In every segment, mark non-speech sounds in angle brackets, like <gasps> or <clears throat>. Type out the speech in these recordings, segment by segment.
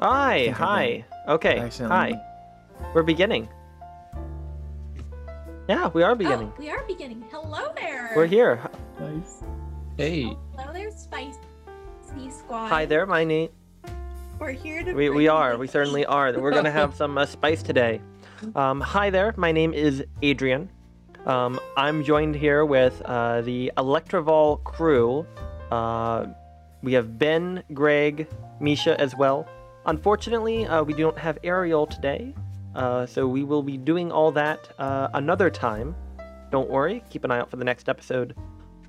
Hi, hi. Okay, hi. We're beginning. Yeah, we are beginning. Oh, we are beginning. Hello there. We're here. Nice. Hey, Hello there, Spicy Squad. Hi there, my name. We're here to. We, we are. We certainly are. We're gonna have <laughs> some uh, spice today. Um, hi there. My name is Adrian. Um, I'm joined here with uh, the Electrival crew. Uh, we have Ben, Greg, Misha as well. Unfortunately, uh, we don't have Ariel today, uh, so we will be doing all that uh, another time. Don't worry. Keep an eye out for the next episode.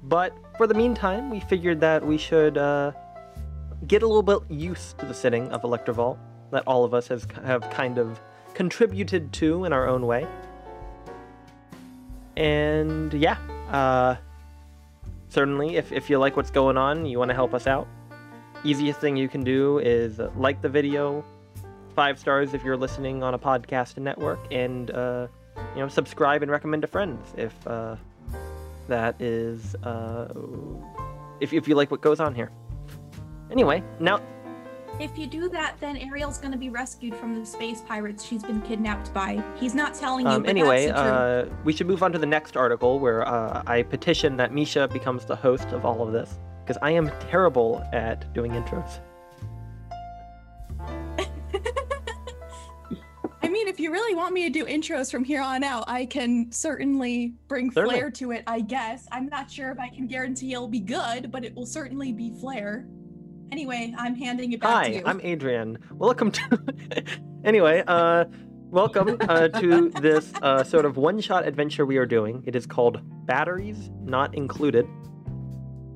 But for the meantime, we figured that we should uh, get a little bit used to the setting of Electrival that all of us has have kind of contributed to in our own way. And yeah, uh, certainly, if, if you like what's going on, you want to help us out, easiest thing you can do is like the video, five stars if you're listening on a podcast network, and uh, you know subscribe and recommend to friends if uh, that is uh, if if you like what goes on here. Anyway, now If you do that, then Ariel's gonna be rescued from the space pirates she's been kidnapped by. He's not telling you. Um, but anyway, that's the truth. uh, we should move on to the next article where uh, I petition that Misha becomes the host of all of this because I am terrible at doing intros. <laughs> I mean, if you really want me to do intros from here on out, I can certainly bring Certainly. flair to it, I guess. I'm not sure if I can guarantee it'll be good, but it will certainly be flair. Anyway, I'm handing it back to you. Hi. I'm Adrian. Welcome to. <laughs> anyway, uh, welcome uh, to this uh, sort of one-shot adventure we are doing. It is called Batteries Not Included.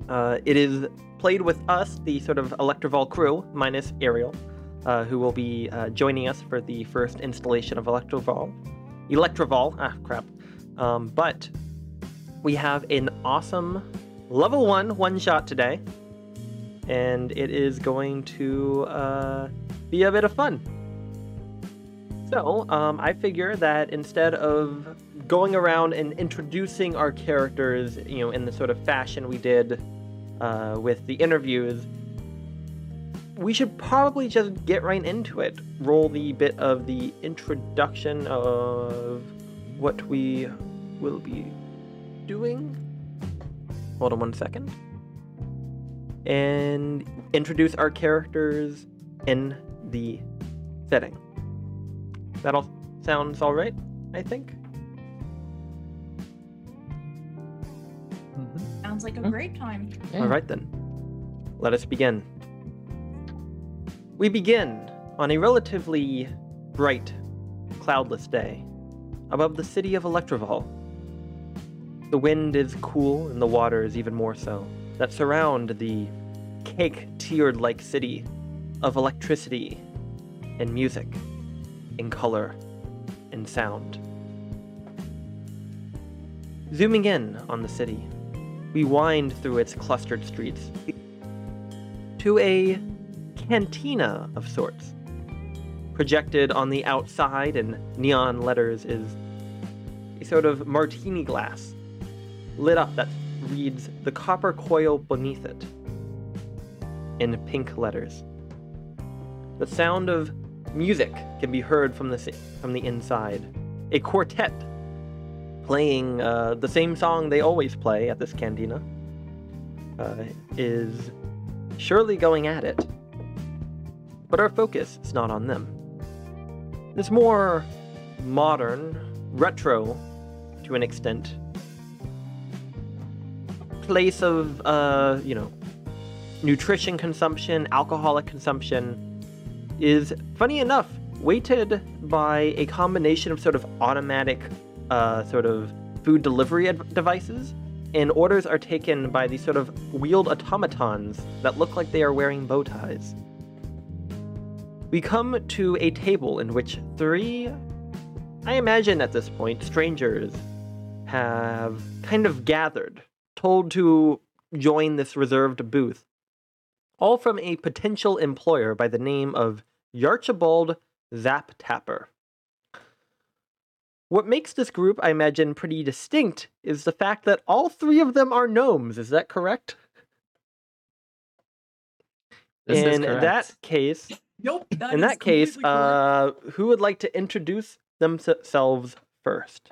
Uh, it is played with us, the sort of Electrival crew, minus Ariel, uh, who will be uh, joining us for the first installation of Electrival. Electrival, ah, crap. Um, but we have an awesome level one one-shot today and it is going to uh, be a bit of fun. So, um, I figure that instead of going around and introducing our characters, you know, in the sort of fashion we did uh, with the interviews, we should probably just get right into it. Roll the bit of the introduction of what we will be doing. Hold on one second and introduce our characters in the setting. That all sounds all right, I think. Mhm. Sounds like a Hmm? great time. Yeah. All right then. Let us begin. We begin on a relatively bright, cloudless day above the city of Electrival. The wind is cool and the water is even more so, that surround the cake tiered like city of electricity and music and color and sound. Zooming in on the city, we wind through its clustered streets to a cantina of sorts. Projected on the outside in neon letters is a sort of martini glass lit up that reads the copper coil beneath it in pink letters. The sound of music can be heard from the from the inside. A quartet playing uh, the same song they always play at this cantina uh, is surely going at it. But our focus is not on them. This more modern, retro to an extent, place of, uh, you know, nutrition consumption, alcoholic consumption is, funny enough, weighted by a combination of sort of automatic, uh, sort of food delivery ad- devices, and orders are taken by these sort of wheeled automatons that look like they are wearing bow ties. We come to a table in which three, I imagine at this point, strangers have kind of gathered, told to join this reserved booth, all from a potential employer by the name of Yarchibald Zap Tapper. What makes this group, I imagine, pretty distinct is the fact that all three of them are gnomes. Is that correct? This is In correct. that case, Nope. that In that case, uh, who would like to introduce themselves first?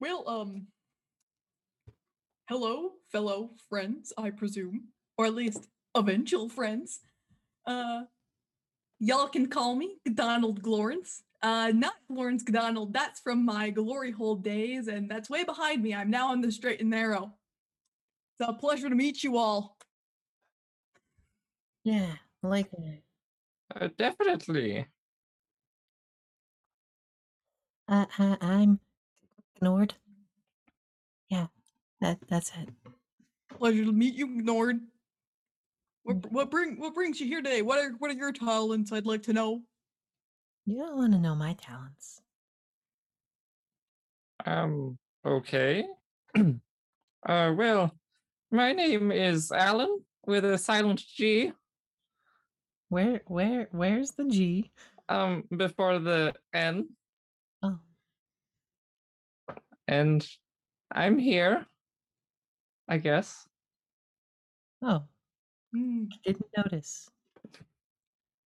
Well, um, hello, fellow friends, I presume, or at least eventual friends. Uh, y'all can call me Donald Glorance. Uh, not Lawrence Donald. That's from my glory hole days, and that's way behind me. I'm now on the straight and narrow. It's a pleasure to meet you all. Yeah, like Uh, definitely. uh, uh, I'm ignored. Yeah, that that's it. Pleasure to meet you, Gnord. What what bring what brings you here today? What are what are your talents? I'd like to know. You don't want to know my talents. Um, okay. <clears throat> uh, well, my name is Alan with a silent G Where where where's the G? um before the N, Oh, and I'm here. I guess. oh, Hmm. didn't notice.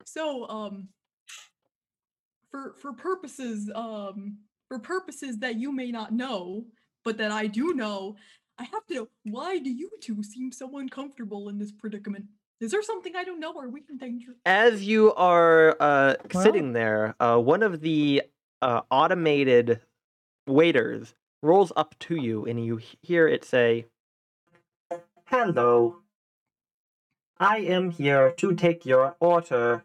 So, um, for for purposes, um, for purposes that you may not know, but that I do know, I have to know why do you two seem so uncomfortable in this predicament? Is there something I don't know? Are we in danger? As you are uh, Well- sitting there, uh, one of the uh, automated waiters rolls up to you, and you hear it say, "Hello, I am here to take your order."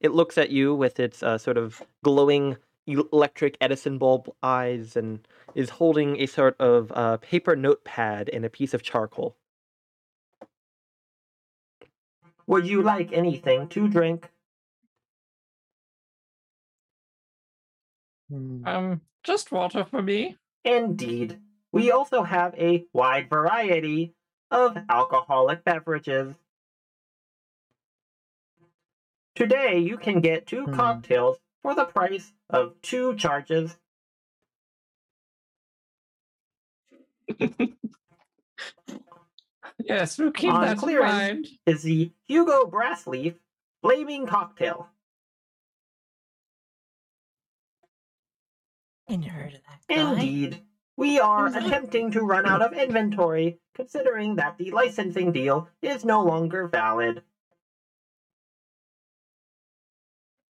It looks at you with its uh, sort of glowing electric Edison bulb eyes, and is holding a sort of uh, paper notepad and a piece of charcoal. Would you like anything to drink? Hmm, Um, just water for me. Indeed. We also have a wide variety of alcoholic beverages. Today, you can get two Hmm. cocktails for the price of two charges. <laughs> Yes, we'll keep On that in clearance. mind. Is the Hugo Brassleaf Flaming Cocktail. ain't heard of that guy. Indeed. We are attempting to run out of inventory, considering that the licensing deal is no longer valid.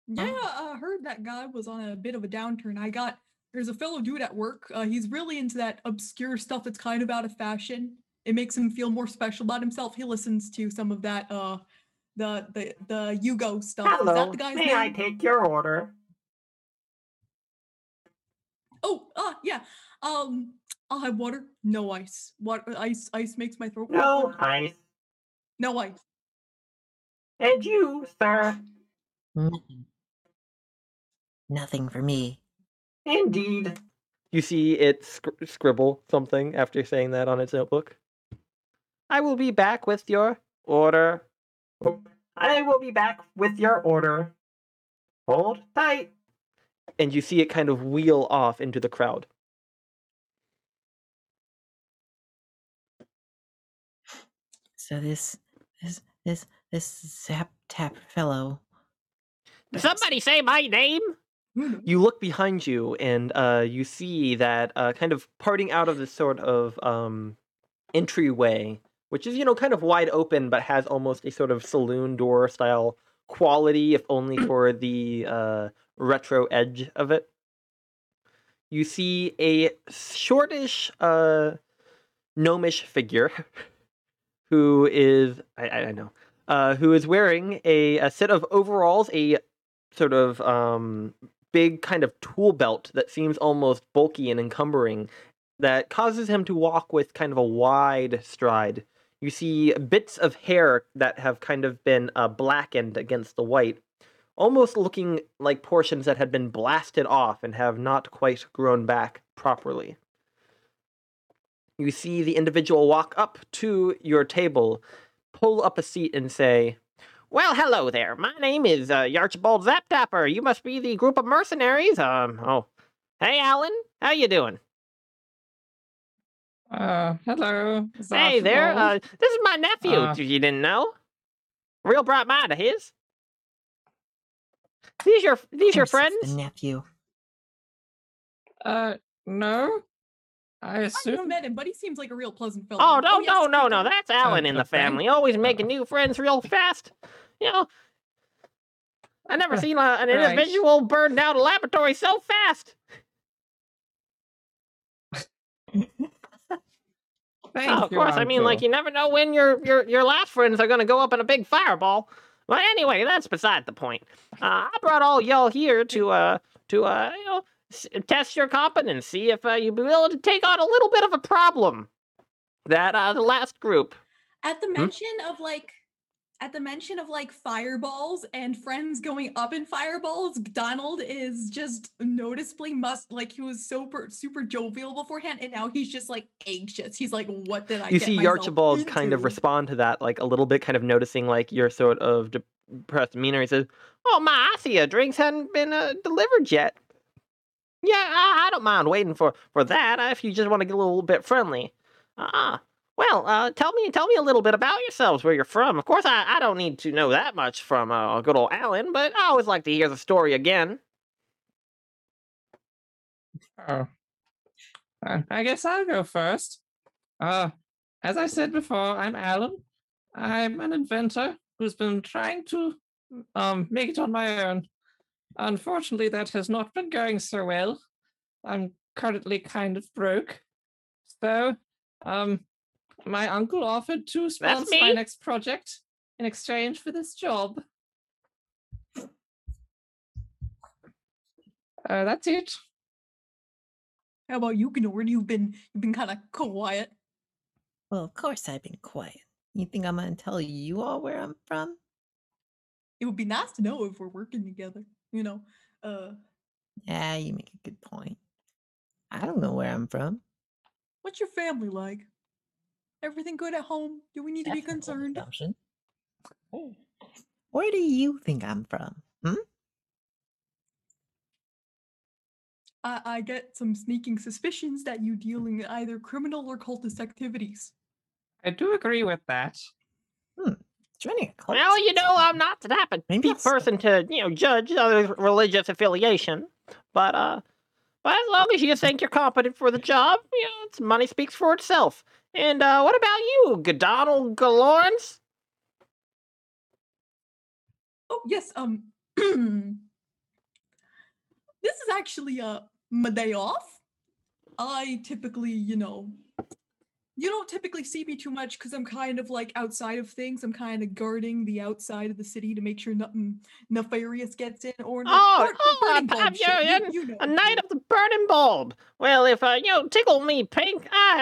Yeah, I heard that guy was on a bit of a downturn. I got there's a fellow dude at work. Uh, he's really into that obscure stuff that's kind of out of fashion. It makes him feel more special about himself. He listens to some of that uh the the the Yugo stuff. Is Hello, that the guy's may name? I take your order? Oh, ah, yeah. Um, I'll have water. No ice. Water, ice, ice makes my throat. No water. ice. no ice. And you, sir? Nothing. Nothing for me. Indeed. You see it scr- scribble something after saying that on its notebook. I will be back with your order. Oh, I will be back with your order. Hold tight. And you see it kind of wheel off into the crowd. So this this this this zap tap fellow. Did somebody say my name? You look behind you and uh, you see that uh, kind of parting out of this sort of um, entryway, which is, you know, kind of wide open but has almost a sort of saloon door style quality, if only <clears throat> for the uh, retro edge of it. You see a shortish, uh, gnomish figure <laughs> who is, I, I know, uh, who is wearing a, a set of overalls, a sort of um, big kind of tool belt that seems almost bulky and encumbering that causes him to walk with kind of a wide stride. You see bits of hair that have kind of been uh, blackened against the white, almost looking like portions that had been blasted off and have not quite grown back properly. You see the individual walk up to your table, pull up a seat, and say, well, hello there. My name is uh, Yarchibald Zaptapper. You must be the group of mercenaries. Um, oh, hey, Alan, how you doing? Uh, hello. Hey there, uh, this is my nephew. Uh, you didn't know, real bright mind of his. These your these your Of course it's friends? The nephew. Uh, no. I I just assume. met him, but he seems like a real pleasant fellow. Oh no yes, no no we no! That's Alan in uh, the thank- family. Always making new friends real fast. You know, I never Uh, seen a, an right. individual burn down a laboratory so fast. <laughs> Thank Oh, of you, course, I mean, like you never know when your your your last friends are gonna go up in a big fireball. But anyway, that's beside the point. Uh, I brought all y'all here to uh to uh you know s- test your competence, see if uh, you'd be willing to take on a little bit of a problem that uh the last group. At the Hmm? mention of like, at the mention of like fireballs and friends going up in fireballs, Donald is just noticeably must like he was super super jovial beforehand, and now he's just like anxious. He's like, "What did I?" you see Archibald kind of respond to that, like a little bit, kind of noticing like your sort of depressed demeanor. He says, "Oh my, I see. Uh, drinks hadn't been uh, delivered yet. Yeah, I, I don't mind waiting for for that uh, if you just want to get a little bit friendly. Ah, well, uh, tell me tell me a little bit about yourselves, where you're from. Of course, I, I don't need to know that much from uh, good old Alan, but I always like to hear the story again. Oh. Uh, I guess I'll go first. Uh, as I said before, I'm Alan. I'm an inventor who's been trying to um make it on my own. Unfortunately, that has not been going so well. I'm currently kind of broke. So, um, my uncle offered to sponsor my next project in exchange for this job. Uh, that's it. How about you, Gnord? You've been you've been kind of quiet. Well, of course I've been quiet. You think I'm gonna tell you all where I'm from? It would be nice to know if we're working together. You know, uh, Yeah, you make a good point. I don't know where I'm from. what's your family like? Everything good at home? Do we need to be That's a bold concerned? assumption. Where do you think I'm from? Hmm? I, I get some sneaking suspicions that you deal in either criminal or cultist activities. I do agree with that. Joining? Well, you know, I'm not the type of Maybe person to, you know, judge other religious affiliation. But uh but as long as you think you're competent for the job, you know, it's money speaks for itself. And uh what about you, Donald Galorns? Oh yes, um, <clears throat> this is actually uh my day off. I typically, you know, you don't typically see me too much because I'm kind of like outside of things. I'm kind of guarding the outside of the city to make sure nothing nefarious gets in or no- Oh, oh, <laughs> you're you- know, A you knight of the burning bulb. Well, if uh, you know, tickle me pink, I,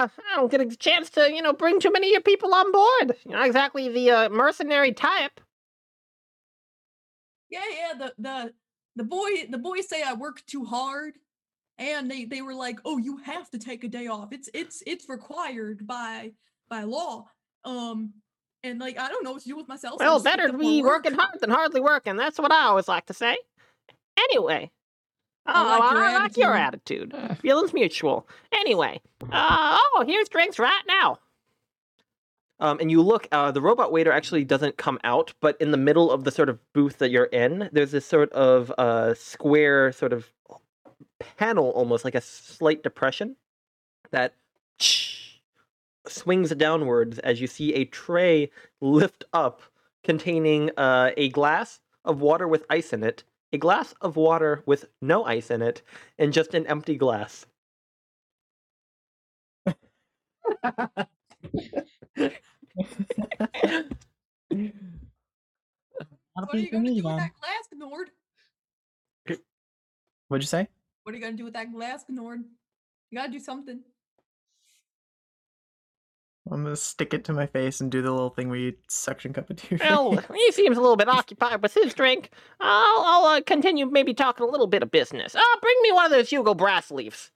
I, I I don't get a chance to, you know, bring too many of your people on board. You're not exactly the uh, mercenary type. Yeah, yeah. The the the boy the boys say I work too hard, and they they were like, "Oh, you have to take a day off. It's it's it's required by by law." Um, and like I don't know what to do with myself. Well, just better to be work. working hard than hardly working. That's what I always like to say. Anyway. Oh, I like your I like your attitude. Uh, Feelings mutual. Anyway. Uh, oh, here's drinks right now. Um, and you look, uh, the robot waiter actually doesn't come out, but in the middle of the sort of booth that you're in, there's this sort of uh, square sort of panel, almost like a slight depression, that swings downwards as you see a tray lift up containing uh, a glass of water with ice in it, a glass of water with no ice in it, and just an empty glass. What are you gonna do with that glass, Gnord? What'd you say? What are you gonna do with that glass, Gnord? You gotta do something. I'm gonna stick it to my face and do the little thing where you suction cup it to your Well, face. he seems a little bit occupied with his drink. I'll, I'll uh, continue maybe talking a little bit of business. Ah, bring me one of those Hugo Brass leaves.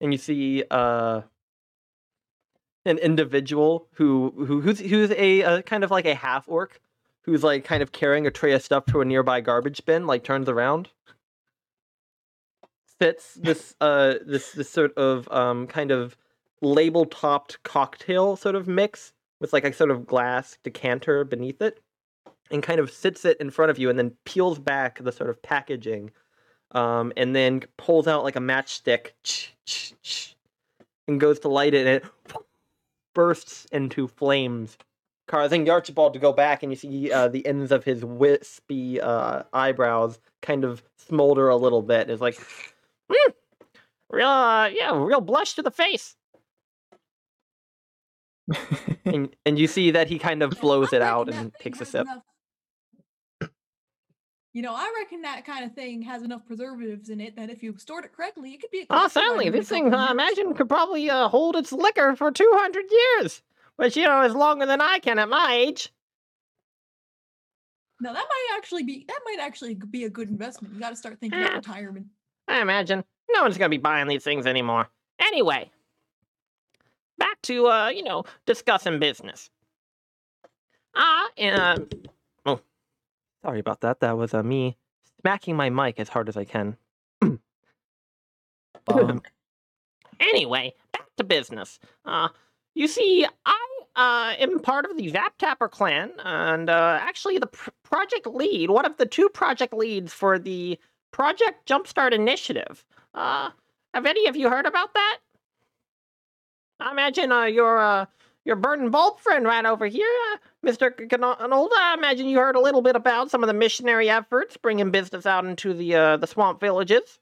And you see uh, an individual who, who who's who's a uh, kind of like a half orc, who's like kind of carrying a tray of stuff to a nearby garbage bin, like turns around. Fits this uh this this sort of um kind of label topped cocktail sort of mix with like a sort of glass decanter beneath it and kind of sits it in front of you and then peels back the sort of packaging um, and then pulls out like a matchstick and goes to light it and it <laughs> bursts into flames causing Archibald to go back and you see uh, the ends of his wispy uh, eyebrows kind of smolder a little bit it's like "Hmm, real uh, yeah real blush to the face <laughs> and and you see that he kind of blows it out and takes a sip enough- You know, I reckon that kind of thing has enough preservatives in it that if you stored it correctly, it could be. A Oh, certainly. item in a This thing, I imagine, could probably uh, hold its liquor for 200 years, which, you know, is longer than I can at my age. Now that might actually be that might actually be a good investment. You got to start thinking about retirement. I imagine. No one's going to be buying these things anymore. Anyway, back to, uh, you know, discussing business. Ah, uh, oh, sorry about that. That was uh, me smacking my mic as hard as I can. Bonk. <laughs> Anyway, back to business. Uh, you see, I uh, am part of the Zap Tapper clan, and uh, actually the pr- project lead, one of the two project leads for the Project Jumpstart Initiative. Uh, have any of you heard about that? I imagine uh, your uh, your Burton Bulb friend right over here, uh, Mr. Ganold. I imagine you heard a little bit about some of the missionary efforts bringing business out into the uh, the swamp villages.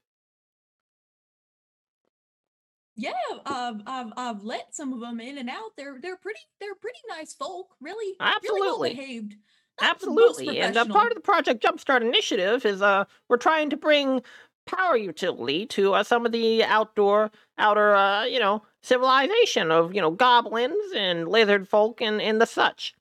Yeah, I've, I've I've let some of them in and out. They're they're pretty they're pretty nice folk. Really, really Absolutely. well behaved. Not the most Absolutely. And uh, part of the Project Jumpstart initiative is uh we're trying to bring power utility to uh, some of the outdoor outer uh you know civilization of you know goblins and lizard folk and and the such.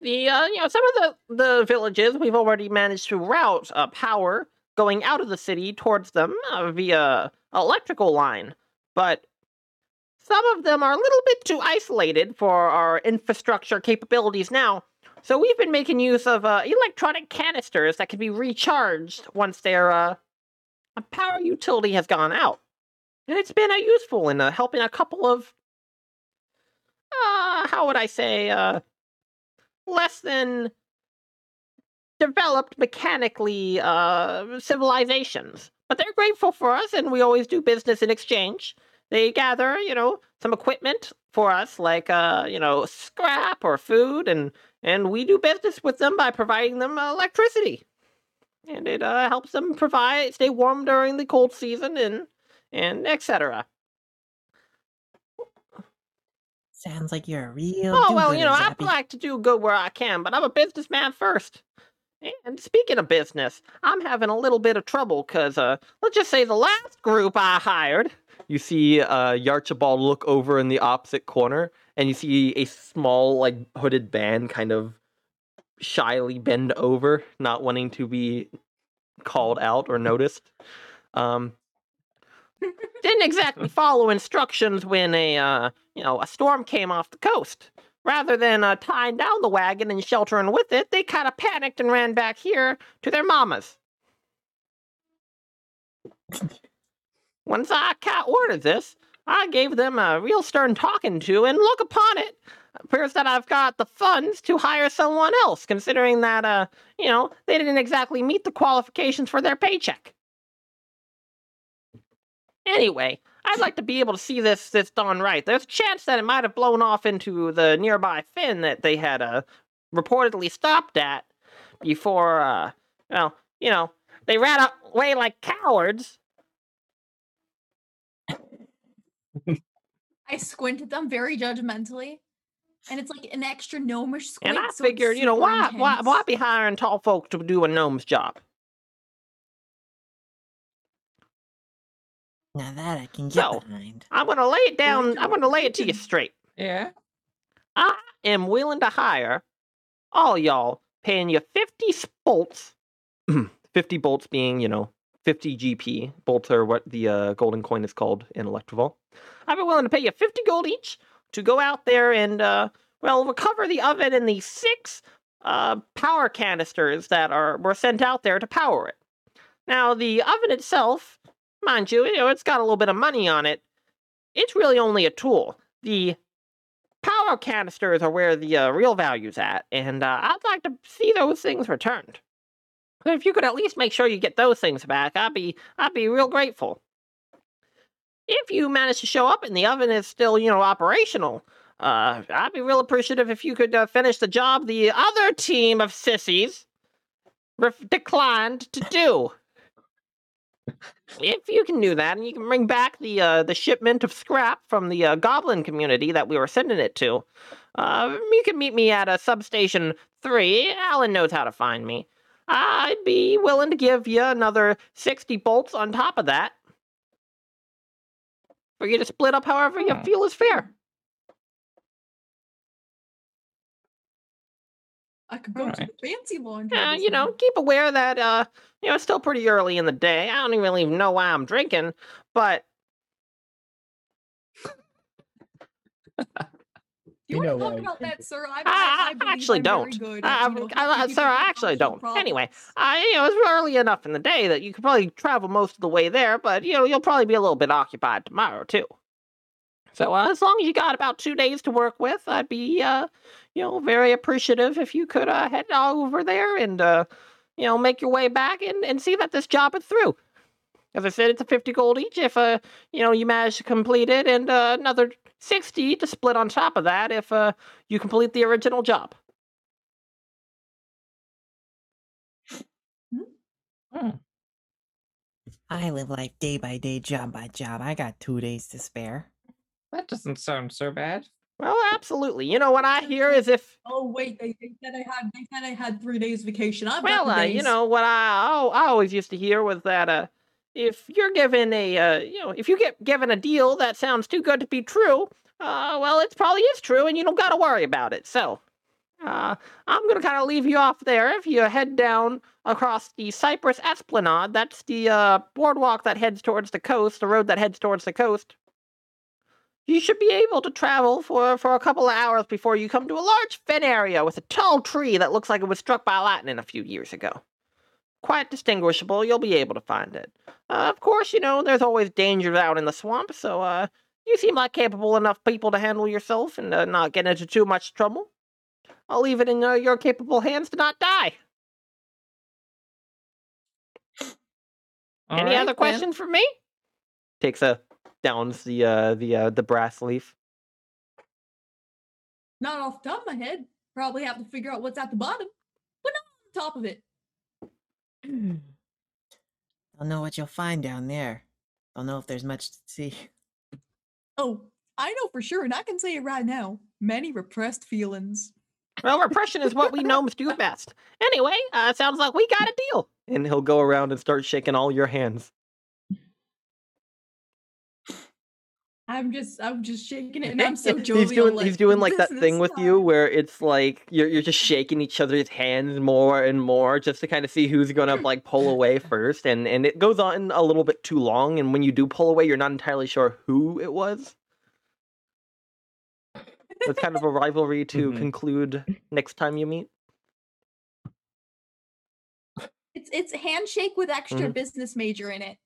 The uh you know some of the the villages we've already managed to route uh, power going out of the city towards them uh, via electrical line, but some of them are a little bit too isolated for our infrastructure capabilities now. So we've been making use of uh, electronic canisters that can be recharged once their uh, power utility has gone out, and it's been uh, useful in uh, helping a couple of, uh, how would I say, uh, less than developed mechanically civilizations. But they're grateful for us, and we always do business in exchange. They gather, you know, some equipment for us, like uh, you know, scrap or food, and and we do business with them by providing them uh, electricity, and it uh, helps them provide stay warm during the cold season and and etc. Sounds like you're a real. Oh well, you know, I like to do good where I can, but I'm a businessman first. And speaking of business, I'm having a little bit of trouble because, uh, let's just say the last group I hired. You see, uh, Yarchibald look over in the opposite corner, and you see a small, like, hooded band kind of shyly bend over, not wanting to be called out or noticed. Um, <laughs> didn't exactly follow instructions when a, uh, you know, a storm came off the coast rather than uh, tying down the wagon and sheltering with it, they kind of panicked and ran back here to their mamas. Once I word of this, I gave them a real stern talking to, and look upon it. Appears that I've got the funds to hire someone else, considering that, uh, you know, they didn't exactly meet the qualifications for their paycheck. Anyway, I'd like to be able to see this this done right. There's a chance that it might have blown off into the nearby fin that they had uh, reportedly stopped at before, uh, well, you know, they ran away like cowards. I squint at them very judgmentally, and it's like an extra gnomish squint. And I so figured, you know, why, why, intense. why be hiring tall folk to do a gnome's job? Now that I can get So, behind. I'm gonna lay it down. I'm gonna lay it to you <laughs> straight. Yeah. I am willing to hire all y'all, paying you 50 bolts, <clears throat> 50 bolts being, you know, 50 GP. Bolts are what the uh, golden coin is called in Electrival. I'd be willing to pay you 50 gold each to go out there and, uh, well, recover the oven and the six uh, power canisters that are were sent out there to power it. Now, the oven itself, mind you, you know, it's got a little bit of money on it. it's really only a tool. The power canisters are where the uh, real value's at, and uh, I'd like to see those things returned. So if you could at least make sure you get those things back, I'd be I'd be real grateful. If you manage to show up and the oven is still, you know, operational, uh, I'd be real appreciative if you could uh, finish the job the other team of sissies ref- declined to do. if you can do that, and you can bring back the uh, the shipment of scrap from the uh, goblin community that we were sending it to, uh, you can meet me at a substation three. Alan knows how to find me. I'd be willing to give you another sixty bolts on top of that for you to split up however you Hmm. feel is fair. I could go to the fancy laundry. Uh, you know, keep aware that uh, you know, it's still pretty early in the day. I don't even really know why I'm drinking, but <laughs> You We want know to talk about that, sir? I, I- I, I actually I'm don't. good I- at, I'm- you know, I- I- sir, I actually don't. Anyway, problems. I, you know, it's early enough in the day that you could probably travel most of the way there, but you know, you'll probably be a little bit occupied tomorrow too. So uh, as long as you got about two days to work with, I'd be, uh, you know, very appreciative if you could uh, head over there and, uh, you know, make your way back and, and see that this job is through. As I said, it's a fifty gold each if, uh, you know, you manage to complete it, and uh, another sixty to split on top of that if uh, you complete the original job. Hmm. I live life day by day, job by job. I got two days to spare. That doesn't sound so bad. Well, absolutely. You know what I hear is if Oh wait, they, they said I had they said I had three days vacation. I've well, got the uh, you know what I oh, I always used to hear was that uh, if you're given a uh, you know if you get given a deal that sounds too good to be true, uh, well, it probably is true, and you don't got to worry about it. So, uh, I'm gonna kind of leave you off there. If you head down across the Cypress Esplanade, that's the uh, boardwalk that heads towards the coast, the road that heads towards the coast. You should be able to travel for, for a couple of hours before you come to a large fen area with a tall tree that looks like it was struck by lightning a few years ago. Quite distinguishable, you'll be able to find it. Uh, of course, you know, there's always dangers out in the swamp, so uh, you seem like capable enough people to handle yourself and uh, not get into too much trouble. I'll leave it in uh, your capable hands to not die. All Any right, other then. questions for me? Takes a downs the uh, the uh, the brass leaf. Not off the top of my head. Probably have to figure out what's at the bottom, but not on top of it. I don't know what you'll find down there. I don't know if there's much to see. <laughs> Oh, I know for sure, and I can say it right now. Many repressed feelings. Well, repression is what we gnomes do <laughs> best. Anyway, uh, sounds like we got a deal. And he'll go around and start shaking all your hands. I'm just, I'm just shaking it, and I'm so <laughs> jovial. he's doing like, he's doing like that thing with you where it's like you're you're just shaking each other's hands more and more just to kind of see who's gonna <laughs> like pull away first and and it goes on a little bit too long and when you do pull away you're not entirely sure who it was. It's kind of a rivalry <laughs> to Mhm. conclude next time you meet. It's it's handshake with extra Mhm. business major in it.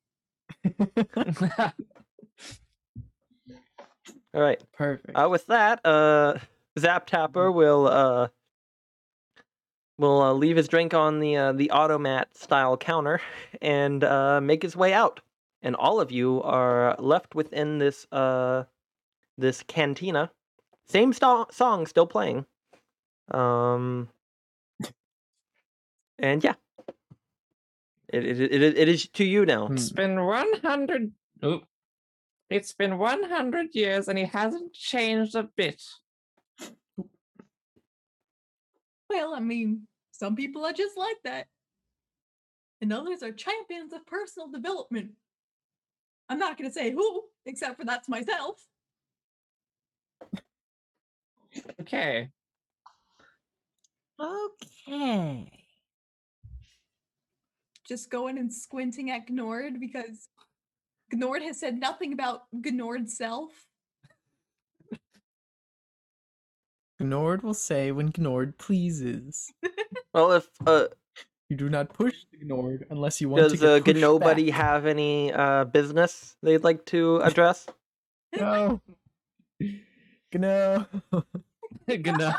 All right. Perfect. Uh, with that, uh, <laughs> Zap Tapper will uh, will uh, leave his drink on the uh, the automat style counter <laughs> and uh, make his way out. And all of you are left within this uh, this cantina. Same sto- song still playing. Um, and yeah, it it, it, it is to you now. It's been 100. Oop. It's been 100 years and he hasn't changed a bit. Well, I mean, some people are just like that. And others are champions of personal development. I'm not going to say who, except for that's myself. Okay. Okay. Just going and squinting at Gnord because Gnord has said nothing about Gnord's self. Gnord will say when Gnord pleases. <laughs> Well, if uh, You do not push the Gnord unless you want to does get uh, pushed nobody back. have any uh business they'd like to address? <laughs> No. No. <laughs> no.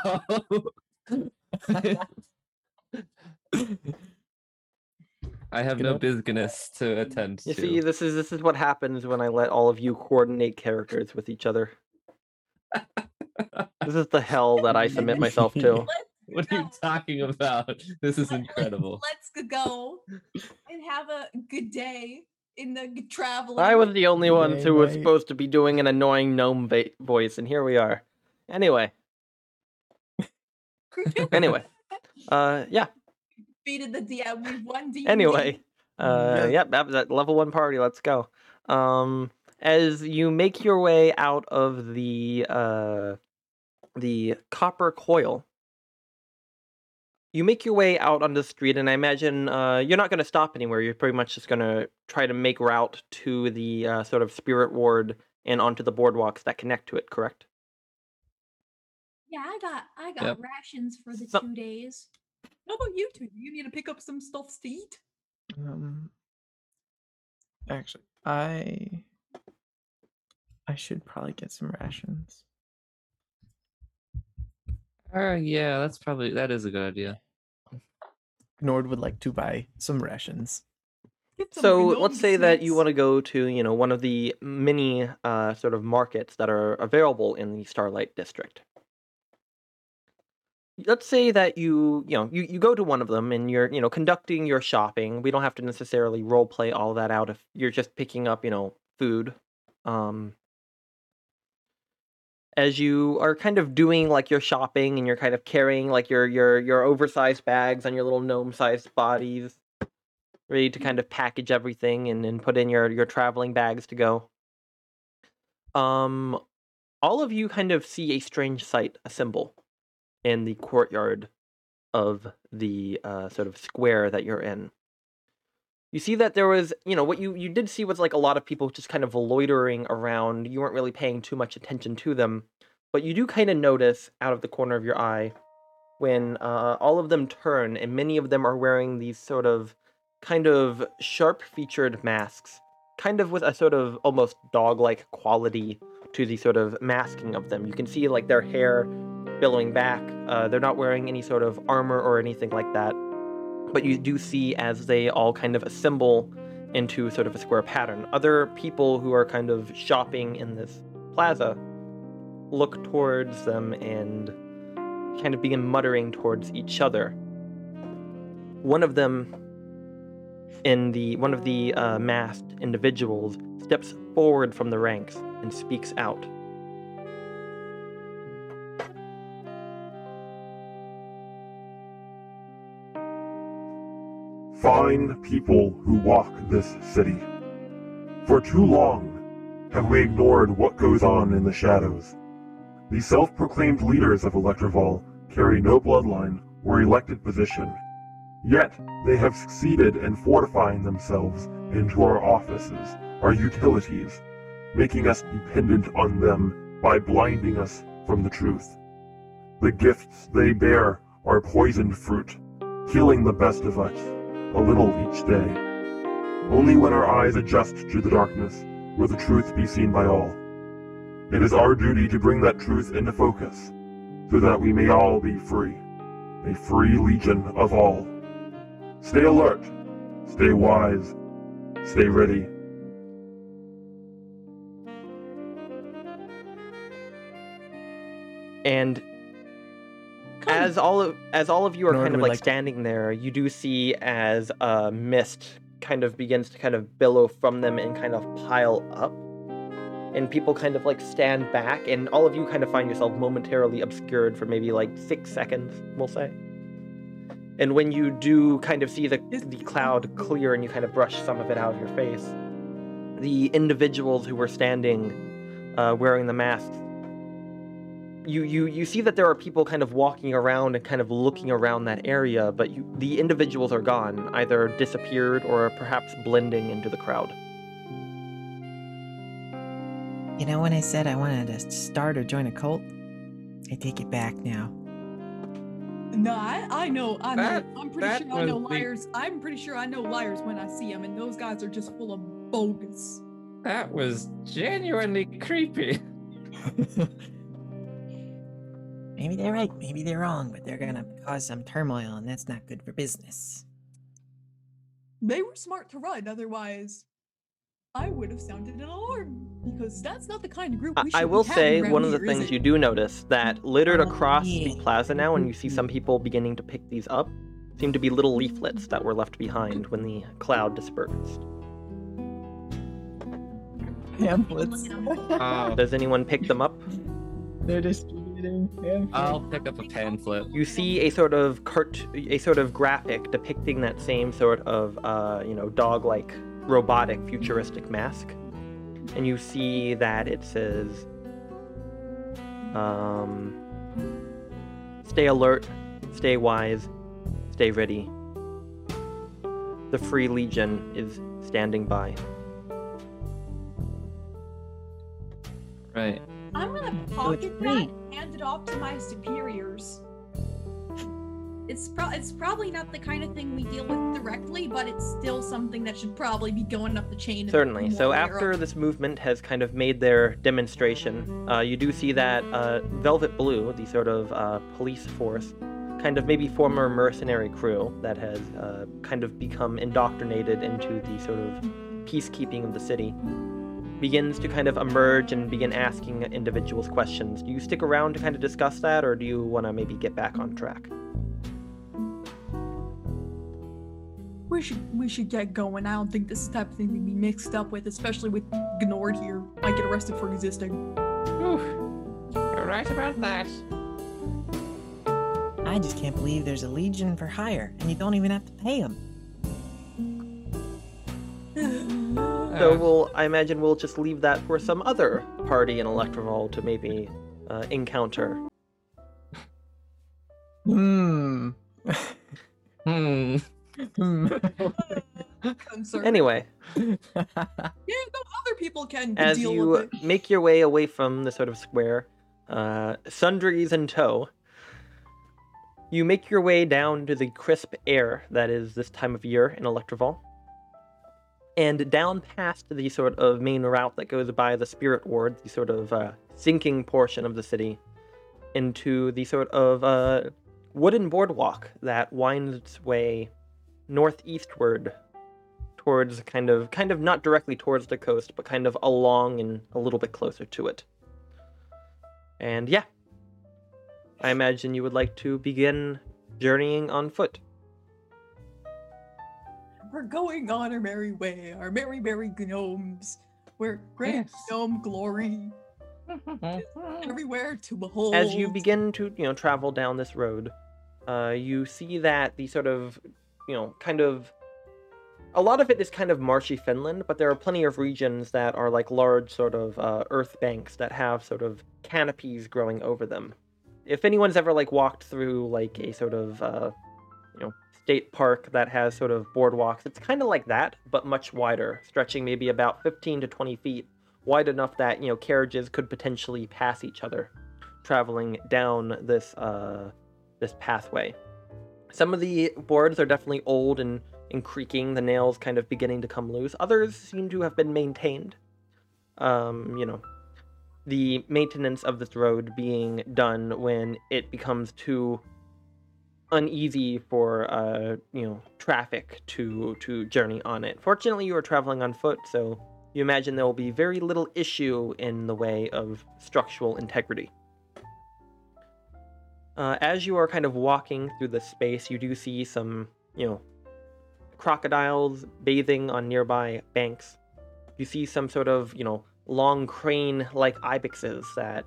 I have no Gonna- business to attend You to. see, this is this is what happens when I let all of you coordinate characters with each other. <laughs> This is the hell that I submit myself <laughs> to. what are you talking about? This is incredible. Let's go and have a good day in the g- traveling. I was the only one who was supposed to be doing an annoying gnome va- voice, and here we are. Anyway, <laughs> anyway, uh, yeah. Defeated the DM. We won D. Anyway, <laughs> uh, Yeah. yep, that that level one party. Let's go. Um, as you make your way out of the uh, the copper coil, you make your way out on the street, and I imagine uh, you're not going to stop anywhere. You're pretty much just going to try to make route to the uh, sort of spirit ward and onto the boardwalks that connect to it. Correct? Yeah, I got I got Yep. rations for the So- two days. How about you two? Do You need to pick up some stuff to eat. Um, actually, I I should probably get some rations. Uh, yeah, that's probably that is a good idea. Gnord would like to buy some rations. So let's say that you want to go to, you know, one of the many uh, sort of markets that are available in the Starlight District. Let's say that you, you know, you, you go to one of them and you're, you know, conducting your shopping. We don't have to necessarily role play all that out if you're just picking up, you know, food. Um, as you are kind of doing like your shopping and you're kind of carrying like your your your oversized bags on your little gnome-sized bodies ready to kind of package everything and, and put in your your traveling bags to go. Um, all of you kind of see a strange sight assemble in the courtyard of the uh, sort of square that you're in. You see that there was, you know, what you you did see was like a lot of people just kind of loitering around. You weren't really paying too much attention to them, but you do kind of notice out of the corner of your eye when uh, all of them turn, and many of them are wearing these sort of kind of sharp featured masks, kind of with a sort of almost dog like quality to the sort of masking of them. You can see like their hair billowing back. Uh, they're not wearing any sort of armor or anything like that. But you do see as they all kind of assemble into sort of a square pattern. Other people who are kind of shopping in this plaza look towards them and kind of begin muttering towards each other. One of them in the one of the uh, masked individuals steps forward from the ranks and speaks out. Fine people who walk this city. For too long have we ignored what goes on in the shadows. The self-proclaimed leaders of Electrival carry no bloodline or elected position. Yet they have succeeded in fortifying themselves into our offices, our utilities, making us dependent on them by blinding us from the truth. The gifts they bear are poisoned fruit, killing the best of us, a little each day. Only when our eyes adjust to the darkness will the truth be seen by all. It is our duty to bring that truth into focus, so that we may all be free, a free legion of all. Stay alert, stay wise, stay ready. And as all of as all of you are kind of like, like standing there, you do see as a mist kind of begins to kind of billow from them and kind of pile up. And people kind of like stand back, and all of you kind of find yourself momentarily obscured for maybe like six seconds, we'll say. And when you do kind of see the, the cloud clear and you kind of brush some of it out of your face, the individuals who were standing uh, wearing the masks you you you see that there are people kind of walking around and kind of looking around that area, but you, the individuals are gone, either disappeared or perhaps blending into the crowd. You know when I said I wanted to start or join a cult? I take it back now. No, I, I know, I know. That- I'm pretty sure I know was the- liars. I'm pretty sure I know liars when I see them, and those guys are just full of bogus. That was genuinely creepy. <laughs> Maybe they're right, maybe they're wrong, but they're gonna cause some turmoil, and that's not good for business. They were smart to run, otherwise, I would have sounded an alarm because that's not the kind of group I, we should I will be say one of the here, is things you do notice that littered Oh, across the plaza now, and you see some mm-hmm. people beginning to pick these up, seem to be little leaflets that mm-hmm. were left behind when the cloud dispersed. Pamphlets. Oh, Does anyone pick them up? They're distributing pamphlets. I'll pick up a pamphlet. You see a sort of cart, a sort of graphic depicting that same sort of, uh, you know, dog-like, robotic, futuristic mask, and you see that it says, um, "Stay alert, stay wise, stay ready. The Free Legion is standing by." Right. I'm gonna it's pocket that free. and hand it off to my superiors. It's pro- it's probably not the kind of thing we deal with directly, but it's still something that should probably be going up the chain. Certainly. So after of. this movement has kind of made their demonstration, uh, you do see that uh, Velvet Blue, the sort of uh, police force, kind of maybe former mercenary crew that has uh, kind of become indoctrinated into the sort of peacekeeping of the city, begins to kind of emerge and begin asking individuals questions. Do you stick around to kind of discuss that, or do you want to maybe get back on track? We should we should get going. I don't think this is the type of thing we'd be mixed up with, especially with Gnord here. Might get arrested for existing. Whew. You're right about that. I just can't believe there's a legion for hire, and you don't even have to pay them. So Uh, we'll, I imagine we'll just leave that for some other party in Electrival to maybe uh, encounter. Hmm. <laughs> Hmm. Hmm. Concern. <laughs> Anyway, <laughs> yeah, no other people can as deal you with it. make your way away from the sort of square, uh, sundries in tow, you make your way down to the crisp air that is this time of year in Electrival, and down past the sort of main route that goes by the Spirit Ward, the sort of uh, sinking portion of the city, into the sort of uh, wooden boardwalk that winds its way northeastward towards kind of kind of not directly towards the coast, but kind of along and a little bit closer to it. And yeah, I imagine you would like to begin journeying on foot. We're going on our merry way, our merry, merry gnomes. We're great Yes. gnome glory everywhere to behold. As you begin to, you know, travel down this road, uh, you see that the sort of, you know, kind of a lot of it is kind of marshy fenland, but there are plenty of regions that are like large sort of uh, earth banks that have sort of canopies growing over them. If anyone's ever like walked through like a sort of, uh, you know, state park that has sort of boardwalks, it's kind of like that, but much wider, stretching maybe about 15 to 20 feet, wide enough that you know carriages could potentially pass each other, traveling down this uh, this pathway. Some of the boards are definitely old and, and creaking, the nails kind of beginning to come loose. Others seem to have been maintained. Um, you know, the maintenance of this road being done when it becomes too uneasy for uh, you know traffic to to journey on it. Fortunately, you are traveling on foot, so you imagine there will be very little issue in the way of structural integrity. Uh, as you are kind of walking through the space, you do see some, you know, crocodiles bathing on nearby banks. You see some sort of, you know, long crane like ibexes that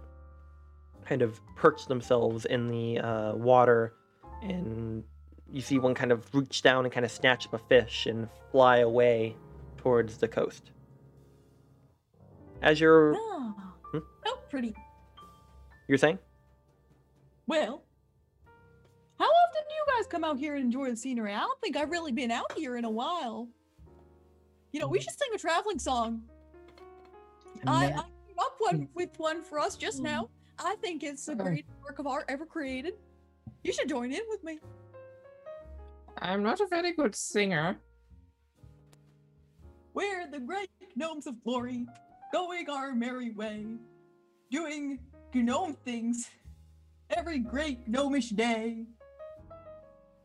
kind of perch themselves in the uh, water, and mm, you see one kind of reach down and kind of snatch up a fish and fly away towards the coast. As you're, Ah, Hmm? how pretty. you're saying? Well, how often do you guys come out here and enjoy the scenery? I don't think I've really been out here in a while. You know, we mm. should sing a traveling song. I, I came up one mm. with one for us just now. I think it's the uh-huh. Oh. greatest work of art ever created. You should join in with me. I'm not a very good singer. We're the great gnomes of glory, going our merry way, doing gnome things every great gnomish day.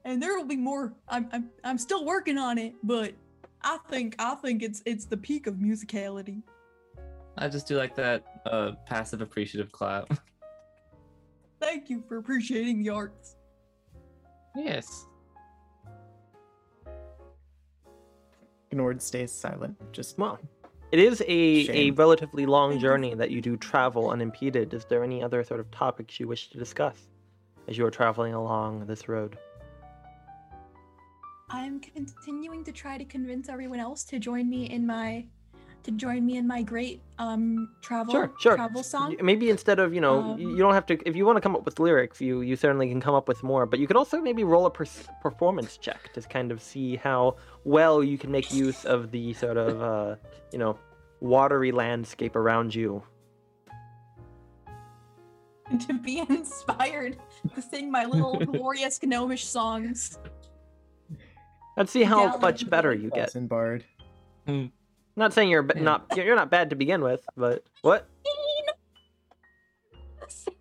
And there will be more. I'm I'm I'm still working on it, but I think I think it's it's the peak of musicality. I just do like that uh passive appreciative clap. <laughs> Thank you for appreciating the arts. yes. Gnord stays silent. Just Well, it is a, a relatively long journey that you do travel unimpeded. Is there any other sort of topics you wish to discuss as you are traveling along this road? I'm continuing to try to convince everyone else to join me in my to join me in my great um travel Sure, sure. travel song. Maybe instead of you know, Um, you don't have to. If you want to come up with lyrics, you you certainly can come up with more. But you could also maybe roll a pers- performance check to kind of see how well you can make use of the sort of uh, you know watery landscape around you. <laughs> to be inspired to sing my little <laughs> glorious gnomish songs. Let's see how Yeah. much better you get. and Bard. Not saying you're b- Yeah. not you're not bad to begin with, but what? 17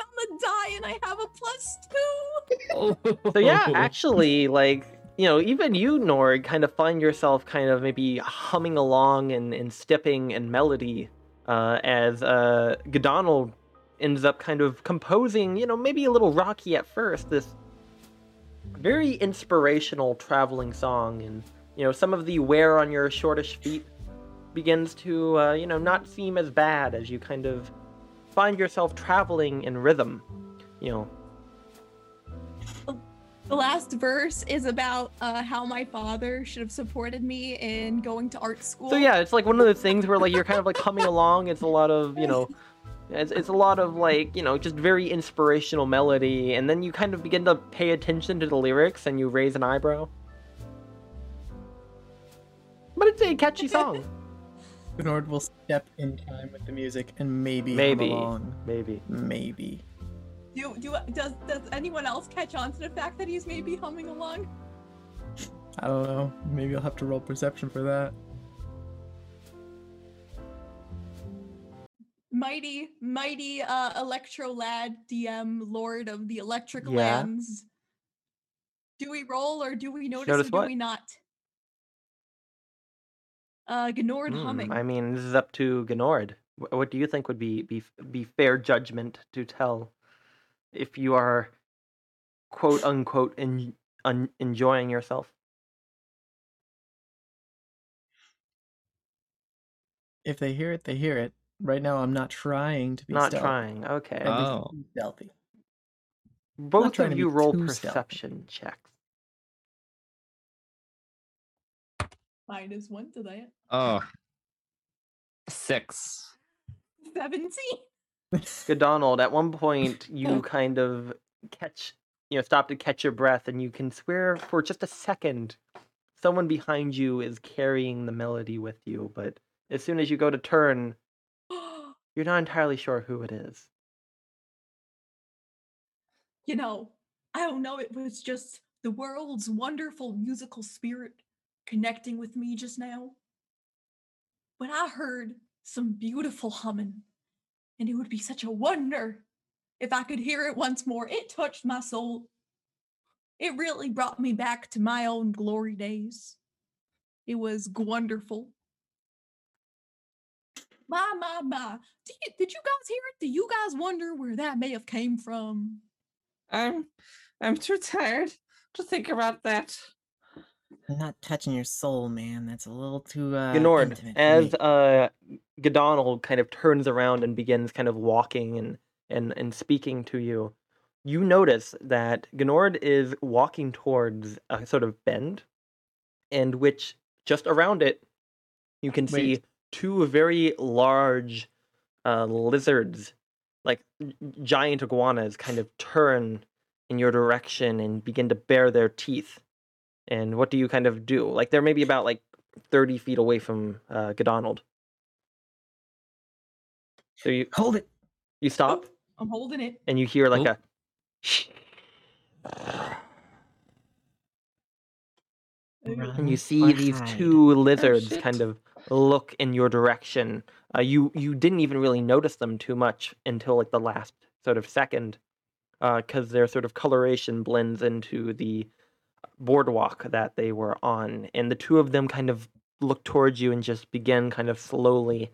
on the die, and I have a plus two. So yeah, <laughs> actually, like you know, even you, Gnord, kind of find yourself kind of maybe humming along and, and stepping in melody uh, as uh, Godonald ends up kind of composing, you know, maybe a little rocky at first, this very inspirational traveling song, and you know, some of the wear on your shortish feet begins to, uh, you know, not seem as bad as you kind of find yourself traveling in rhythm, you know. The last verse is about uh, how my father should have supported me in going to art school. So yeah, it's like one of those things where like you're kind of like humming along. It's a lot of you know, it's, it's a lot of like you know just very inspirational melody, and then you kind of begin to pay attention to the lyrics and you raise an eyebrow. But it's a catchy song. <laughs> Gnord will step in time with the music and maybe hum Maybe, along. maybe. Maybe. Do, do does does anyone else catch on to the fact that he's maybe humming along? I don't know. Maybe I'll have to roll perception for that. Mighty, mighty uh Electro Lad DM Lord of the Electric Yeah. Lands. Do we roll or do we notice, Notice or do what? we not? Uh Gnord Hmm, humming. I mean, this is up to Gnord. What do you think would be be be fair judgment to tell if you are quote unquote en- un- enjoying yourself? If they hear it, they hear it. Right now, I'm not trying to be Not stealthy. trying. Okay. Oh. stealthy. Both of you roll too stealthy. perception checks. Minus one to that. Oh. Six. Seventeen. Godonald, at one point you <laughs> kind of catch you know, stop to catch your breath and you can swear for just a second someone behind you is carrying the melody with you, but as soon as you go to turn, <gasps> you're not entirely sure who it is. you know, I don't know, it was just the world's wonderful musical spirit connecting with me just now. But I heard some beautiful humming, and it would be such a wonder if I could hear it once more. It touched my soul. It really brought me back to my own glory days. It was wonderful. My, my, my. Did you, did you guys hear it? Do you guys wonder where that may have came from? I'm I'm too tired to think about that. I'm not touching your soul, man. That's a little too uh, Gnord, intimate for as me. uh Godonald kind of turns around and begins kind of walking and and and speaking to you, you notice that Gnord is walking towards a sort of bend, and which just around it, you can see Wait. two very large uh, lizards, like giant iguanas, kind of turn in your direction and begin to bare their teeth. And what do you kind of do? Like they're maybe about like 30 feet away from uh, Godonald. So you Hold it. you stop Oh, I'm holding it. and you hear like Oh. a and you see these two lizards shit. kind of look in your direction. Uh, you you didn't even really notice them too much until like the last sort of second, because their sort of coloration blends into the boardwalk that they were on, and the two of them kind of look towards you and just begin kind of slowly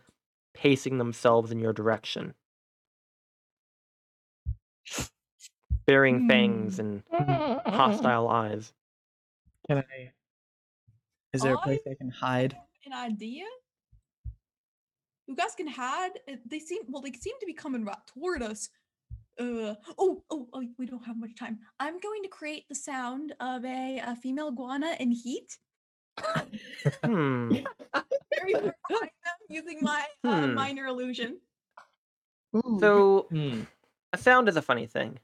pacing themselves in your direction, bearing fangs and hostile eyes. Can I? Is there a place I can hide? An idea? You guys can hide. uh, They seem well. They seem to be coming right toward us. Uh oh oh oh. We don't have much time. I'm going to create the sound of a, a female iguana in heat. Hmm. <laughs> Very using my uh, Hmm. minor illusion. So Hmm. a sound is a funny thing.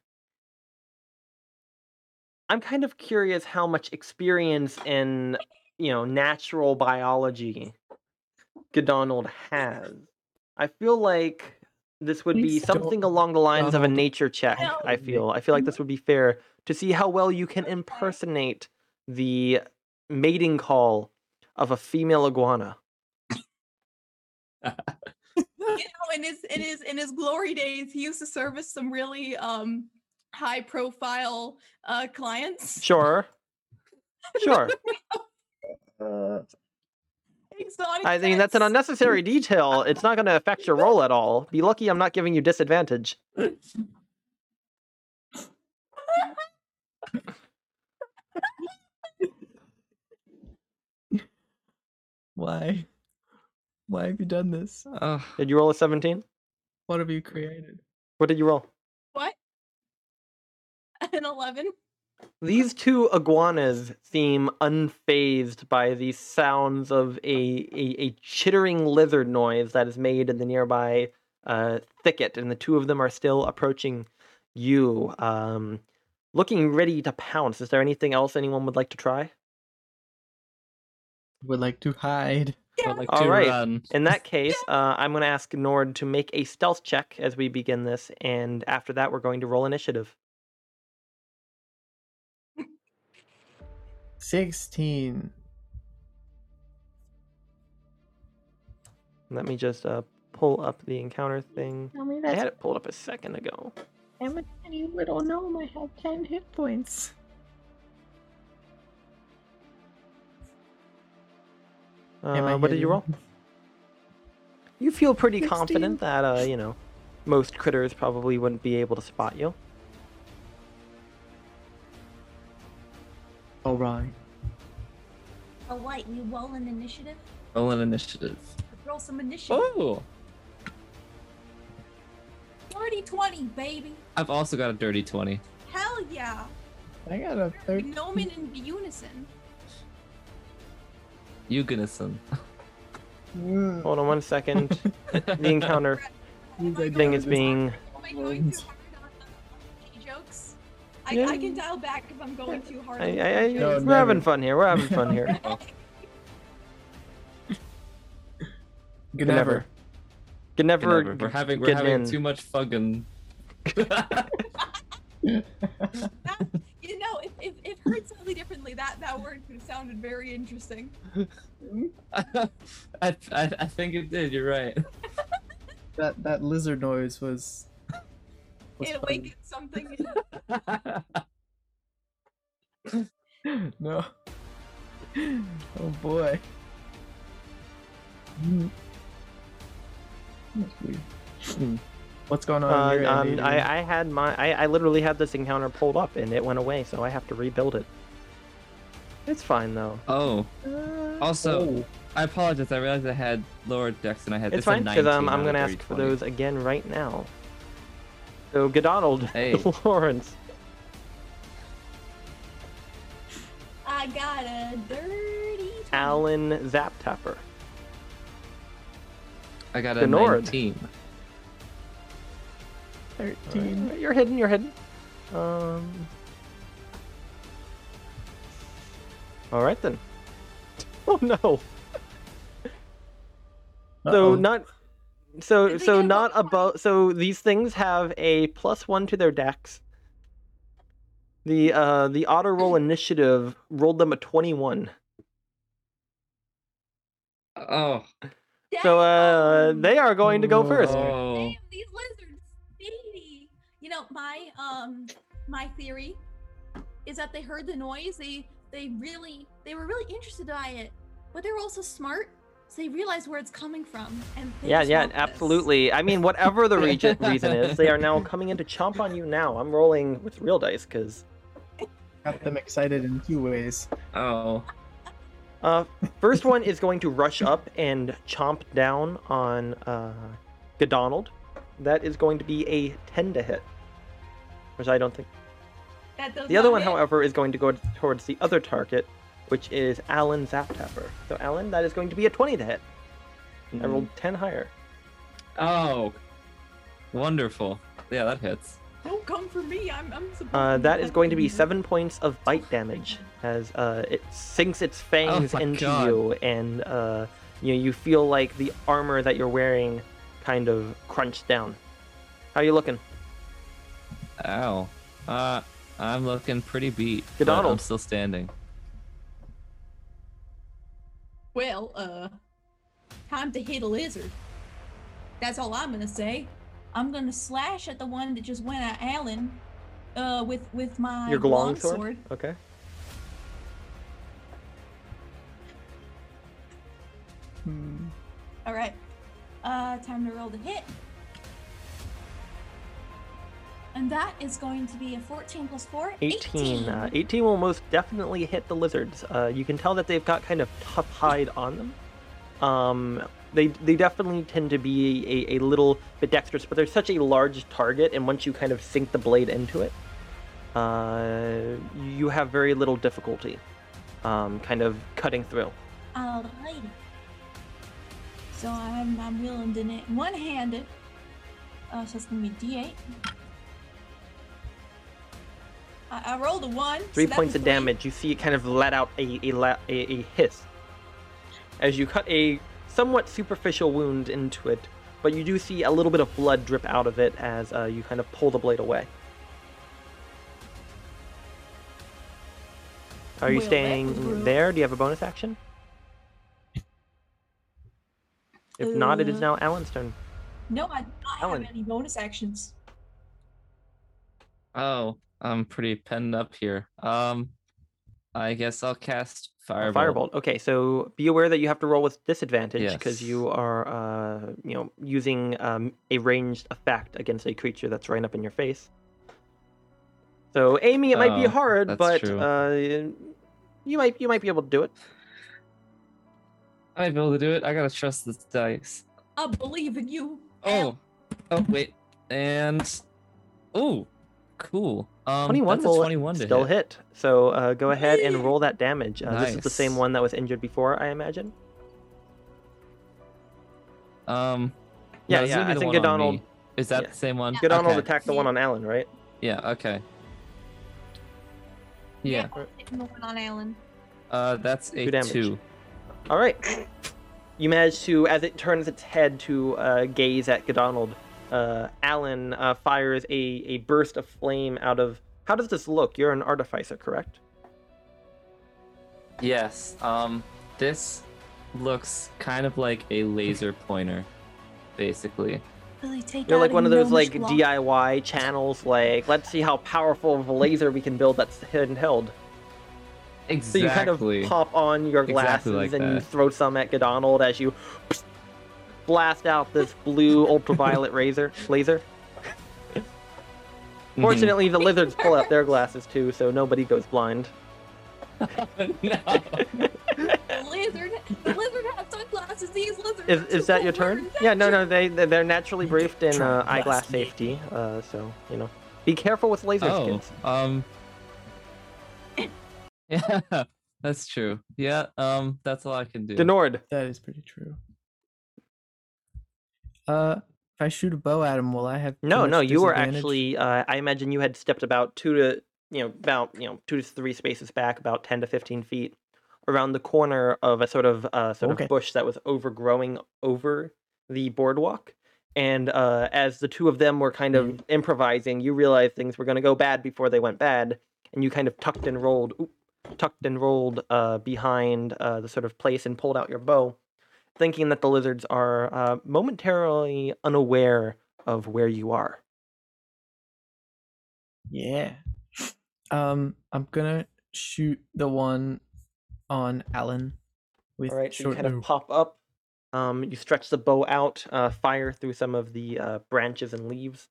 I'm kind of curious how much experience in, you know, natural biology Godonald has. I feel like this would be Please don't, something along the lines of a nature check. I feel. I feel like this would be fair to see how well you can impersonate the mating call of a female iguana. you know, in his in his in his glory days, he used to service some really um high profile uh clients. Sure. <laughs> Sure. <laughs> Uh, Exotic I mean, that's an unnecessary <laughs> detail. It's not going to affect your roll at all. Be lucky I'm not giving you disadvantage. why? Why have you done this? Ugh. Did you roll a 17? What have you created? What did you roll? What? <laughs> An eleven. These two iguanas seem unfazed by the sounds of a, a, a chittering lizard noise that is made in the nearby uh, thicket, and the two of them are still approaching you, um, looking ready to pounce. Is there anything else anyone would like to try? Would like to hide. I'd like All to right. run. In that <laughs> case, uh, I'm going to ask Gnord to make a stealth check as we begin this, and after that, we're going to roll initiative. Sixteen. Let me just uh, pull up the encounter thing. Tell me I that's had it pulled up a second ago. I'm a tiny little gnome. I have ten hit points. Am I Uh, what did you roll? hidden? You feel pretty 16. confident that, uh, you know, most critters probably wouldn't be able to spot you. All right. Oh, what? You roll an initiative? Roll an initiative. Roll some initiative. Oh, 30 20, baby. I've also got a dirty 20. Hell yeah. I got a third. Gnomon in unison. Eugenison. Hold on one second. <laughs> the encounter <laughs> oh thing is being. Oh I, Yeah. I can dial back if I'm going too hard. I, I, I, No, we're having fun here. We're having fun here. <laughs> Good Never. never. Can never. Never. We're having we're having in. too much fucking. You know, if, if, if heard slightly differently, that, that word could have sounded very interesting. <laughs> I, I I think it did. You're right. <laughs> That that lizard noise was. Was It awakened something. <laughs> No. Oh boy. That's weird. What's going on? Uh, in um, I, I had my. I, I literally had this encounter pulled up and it went away, so I have to rebuild it. It's fine though. oh, Uh, also, oh. I apologize. I realized I had lower dex than I had. It's this fine because um, I'm gonna ask for those again right now. So Godonald, <laughs> Hey. Lawrence, I got a dirty. 20. Alan Zap Tapper, I got a Denord. 19. Thirteen. You're hidden. You're hidden. Um. All right then. <laughs> Oh no. So Uh-oh. not. So so not above above. So these things have a plus one to their dex. The uh the auto roll <clears throat> initiative rolled them a twenty one. Oh. So uh, they are going to go first. Oh. Damn, these lizards, baby. You know, my um, my theory is that they heard the noise. They they really they were really interested by it, but they were also smart, so they realized where it's coming from. And Yeah, yeah, want this. absolutely. I mean, whatever the region, <laughs> reason is, they are now coming in to chomp on you now. I'm rolling with real dice because Got them excited in two ways. Oh. uh, first one is going to rush up and chomp down on uh, Godonald. That is going to be a 10 to hit, which I don't think. That The other one, hit. however, is going to go towards the other target, which is Alan Zaptapper. So, Alan, that is going to be a 20 to hit. I rolled 10 higher. Oh. Wonderful. Yeah, that hits. Don't come for me. I'm I'm supposed Uh, that is going to be seven points of bite damage as uh, it sinks its fangs Oh into God. you, and uh, you know, you feel like the armor that you're wearing kind of crunched down. How are you looking? Ow. Uh, I'm looking pretty beat. Good but I'm still standing. Well, uh, time to hit a lizard. That's all I'm gonna say. I'm gonna slash at the one that just went at Alan, uh, with with my Your long sword. Okay. Hmm. All right. Uh, time to roll the hit. And that is going to be a 14 plus 4. 18. Uh, 18 will most definitely hit the lizards. Uh, you can tell that they've got kind of tough hide on them. Um, they, they definitely tend to be a, a little bit dexterous, but they're such a large target, and once you kind of sink the blade into it, uh, you have very little difficulty um, kind of cutting through. Alrighty. So I'm I'm willing to one-handed. Uh, so it's gonna be D8. I, I rolled a one. Three so points of three. damage. You see it kind of let out a, a, a, a hiss as you cut a somewhat superficial wound into it, but you do see a little bit of blood drip out of it as uh, you kind of pull the blade away. Are you Well, that was staying there? Do you have a bonus action? If not, it is Uh, now Alan's turn. No, I do not Ellen. have any bonus actions. Oh, I'm pretty penned up here. Um, I guess I'll cast A firebolt. Firebolt. Okay, so be aware that you have to roll with disadvantage because Yes. you are, uh, you know, using um, a ranged effect against a creature that's right up in your face. So aiming it might be Oh, hard, but uh, you might you might be able to do it. I might be able to do it. I gotta trust this dice. I believe in you. Oh, oh wait, and oh, cool. Um, Twenty-one that's a will twenty-one to still hit. hit. So uh, go ahead and roll that damage. Uh, This is the same one that was injured before, I imagine. Um, Yeah, no, it's yeah, gonna be I the think one on Godonald- me. Is that yeah. the same one? Godonald okay. attacked the one on Alan, right? Yeah. Okay. Yeah. Hitting the one on Alan. Uh, that's a Two damage. two. All right. You manage to, as it turns its head to uh, gaze at Godonald, uh, Alan uh, fires a, a burst of flame out of. How does this look? You're an artificer, correct? Yes. Um, this looks kind of like a laser pointer, basically. Really You're like one of those like block. DIY channels. Like, let's see how powerful of a laser we can build that's handheld. So Exactly. So you kind of pop on your glasses Exactly like and you throw some at Godonald as you blast out this blue ultraviolet razor laser. Mhm. Fortunately, the lizards pull out their glasses too, so nobody goes blind. no. The lizard, the lizard has sunglasses. These lizards. Is, is that your turn? Yeah, no, no, they they- they're naturally briefed in uh, eyeglass safety, uh, so you know, be careful with laser Oh, skins. um. <laughs> Yeah, that's true. Yeah, um, that's all I can do. Denord, That is pretty true. Uh, if I shoot a bow at him, will I have? no, no, you were actually. Uh, I imagine you had stepped about two to you know about you know two to three spaces back, about ten to fifteen feet, around the corner of a sort of uh, sort Okay. of bush that was overgrowing over the boardwalk. And uh, as the two of them were kind of Mm. improvising, you realized things were going to go bad before they went bad, and you kind of tucked and rolled, oop, tucked and rolled uh, behind uh, the sort of place and pulled out your bow. Thinking that the lizards are uh, momentarily unaware of where you are. Yeah. Um, I'm gonna shoot the one on Alan with All right, so you kind of pop up. Um, you stretch the bow out, uh, fire through some of the uh, branches and leaves,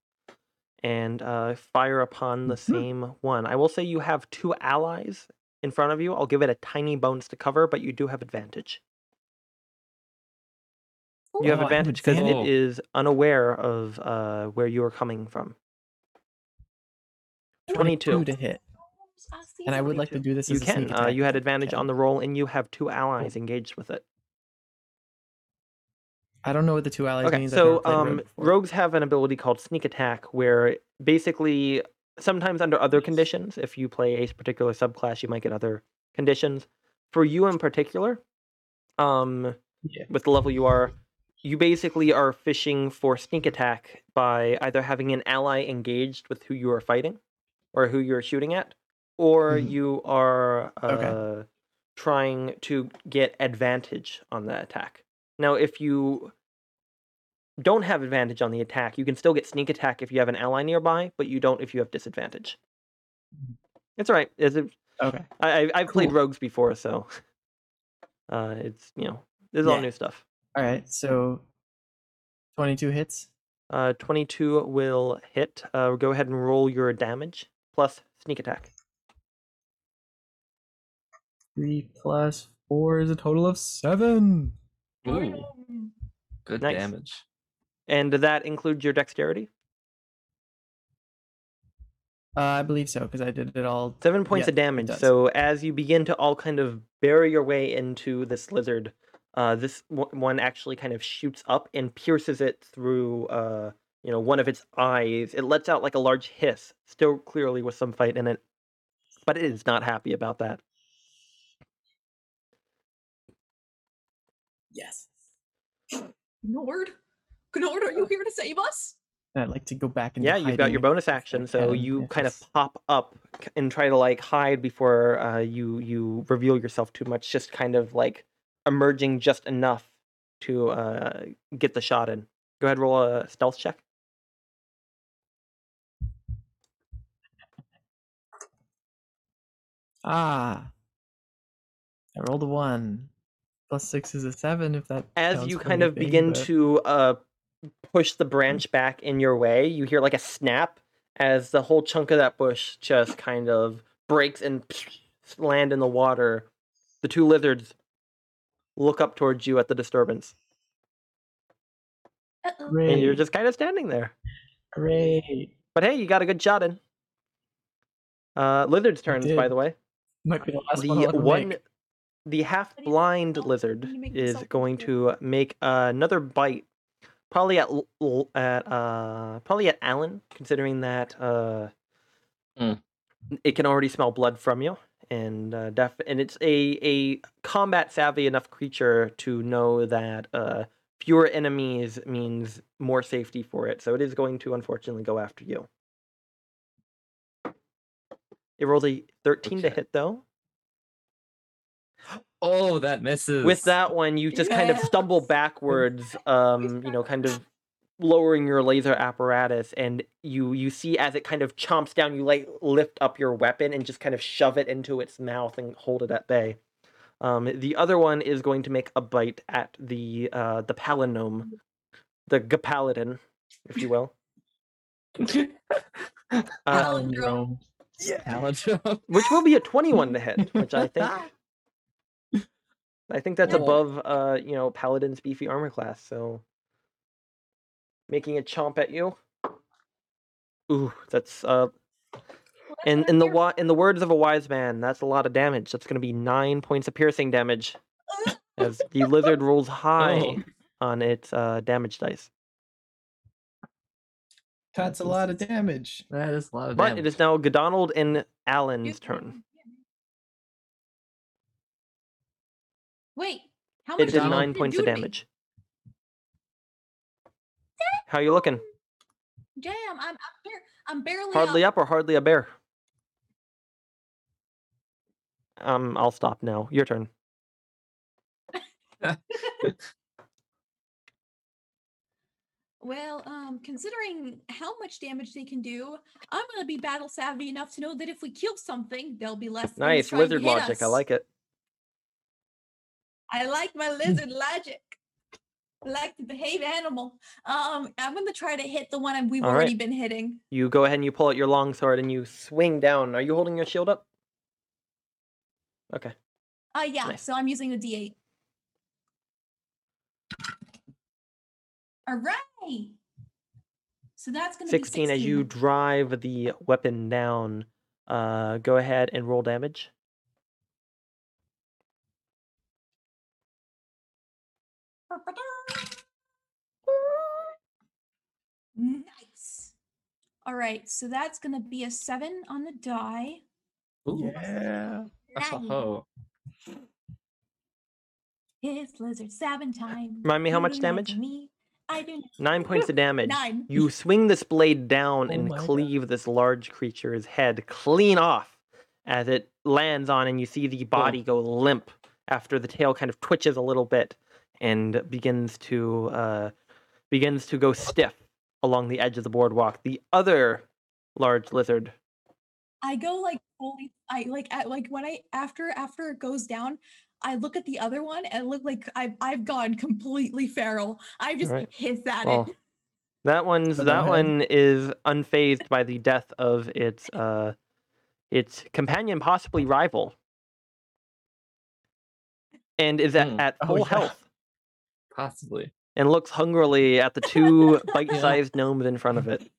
and uh, fire upon the Mhm. same one. I will say you have two allies in front of you. I'll give it a tiny bonus to cover, but you do have advantage. You have Oh, advantage because it advantage. is unaware of uh, where you are coming from. 22. to hit, and I would like to do this. You as a can. sneak Uh, attack you had advantage can. on the roll, and you have two allies engaged with it. I don't know what the two allies Okay, means. I've so never played um, Rogue before. rogues have an ability called Sneak Attack, where basically, sometimes under other conditions, if you play a particular subclass, you might get other conditions. For you in particular, um, Yeah. with the level you are, you basically are fishing for Sneak Attack by either having an ally engaged with who you are fighting, or who you're shooting at, or Mhm. you are uh, Okay. trying to get advantage on the attack. Now, if you don't have advantage on the attack, you can still get sneak attack if you have an ally nearby, but you don't if you have disadvantage. It's all right. It's a, Okay. I, I- I've played rogues before, so uh, it's you know this is all new stuff. All right. So, twenty-two hits. Uh, Twenty-two will hit. Uh, go ahead and roll your damage plus sneak attack. Three plus four is a total of seven. Ooh, good Nice. damage. And does that include your dexterity? Uh, I believe so because I did it all. Seven points Yeah, of damage. So as you begin to all kind of bury your way into this lizard, uh, this w- one actually kind of shoots up and pierces it through, uh, you know, one of its eyes. It lets out like a large hiss, still clearly with some fight in it, but it is not happy about that. Yes. Gnord? Gnord, are you here to save us? And I'd like to go back and Yeah, you've got your bonus action, so can, you if kind of pop up and try to like hide before uh, you you reveal yourself too much. Just kind of like emerging just enough to uh, get the shot in. Go ahead, roll a stealth check. Ah. I rolled a one. Plus six is a seven. If that As you kind of begin but- to uh, push the branch back in your way, you hear like a snap as the whole chunk of that bush just kind of breaks and land in the water. The two lizards look up towards you at the disturbance, Uh-oh. and you're just kind of standing there. Great. But hey, you got a good shot in. Uh, lizard's turns, by the way. Might be the last the one. One, make. the half What do you blind lizard Can you make is going good? to make another bite, probably at l- l- at uh probably at Alan, considering that uh Mm. it can already smell blood from you, and uh, def and it's a a combat savvy enough creature to know that uh fewer enemies means more safety for it, so it is going to unfortunately go after you. It rolled a 13 to hit though. Oh, that misses. with that one you just kind of stumble backwards um you know kind of lowering your laser apparatus and you you see as it kind of chomps down you like lift up your weapon and just kind of shove it into its mouth and hold it at bay um the other one is going to make a bite at the uh the palinome the gapaladin if you will uh, <laughs> Palindrome. Palindrome. which will be a 21 to hit which i think <laughs> I think that's Oh. above uh, you know, Paladin's beefy armor class, so making a chomp at you. Ooh, that's uh Well, in in the here wa- in the words of a wise man, that's a lot of damage. That's gonna be nine points of piercing damage. <laughs> As the lizard rolls high Oh. on its uh damage dice. That's a lot of damage. That is a lot of damage. But damage. it is now Godonald and You- Alan's turn. Wait, how It much did damage nine points you of do to me? damage. How you looking? Damn, I'm I'm, bar- I'm barely hardly up. up. or hardly a bear. Um, I'll stop now. Your turn. <laughs> well, um, considering how much damage they can do, I'm gonna be battle savvy enough to know that if we kill something, there'll be less. Nice wizard logic. Us. I like it. I like my <laughs> lizard logic. Like to behave animal. Um, I'm gonna try to hit the one we've All already right. been hitting. You go ahead and you pull out your long sword and you swing down. Are you holding your shield up? Okay. Uh, yeah. Nice. So I'm using the D8. All right. So that's gonna 16, be as you drive the weapon down. Uh, go ahead and roll damage. Nice. All right, so that's gonna be a seven on the die. Ooh. Yeah. Nice. Oh, It's lizard seven time. Remind me how much damage? Me. I do. Nine points of damage. Nine. You swing this blade down Oh and my God. cleave this large creature's head clean off as it lands on, and you see the body go limp after the tail kind of twitches a little bit and begins to uh, begins to go stiff along the edge of the boardwalk. The other large lizard I go like fully. I like at, like when I after after it goes down. I look at the other one and look like I've I've gone completely feral. I just hiss at Well, it. That one's that ahead. one is unfazed by the death of its <laughs> uh its companion, possibly rival, and is at, Hmm. at Oh, full yeah. health <laughs> possibly. And looks hungrily at the two <laughs> bite-sized gnomes in front of it.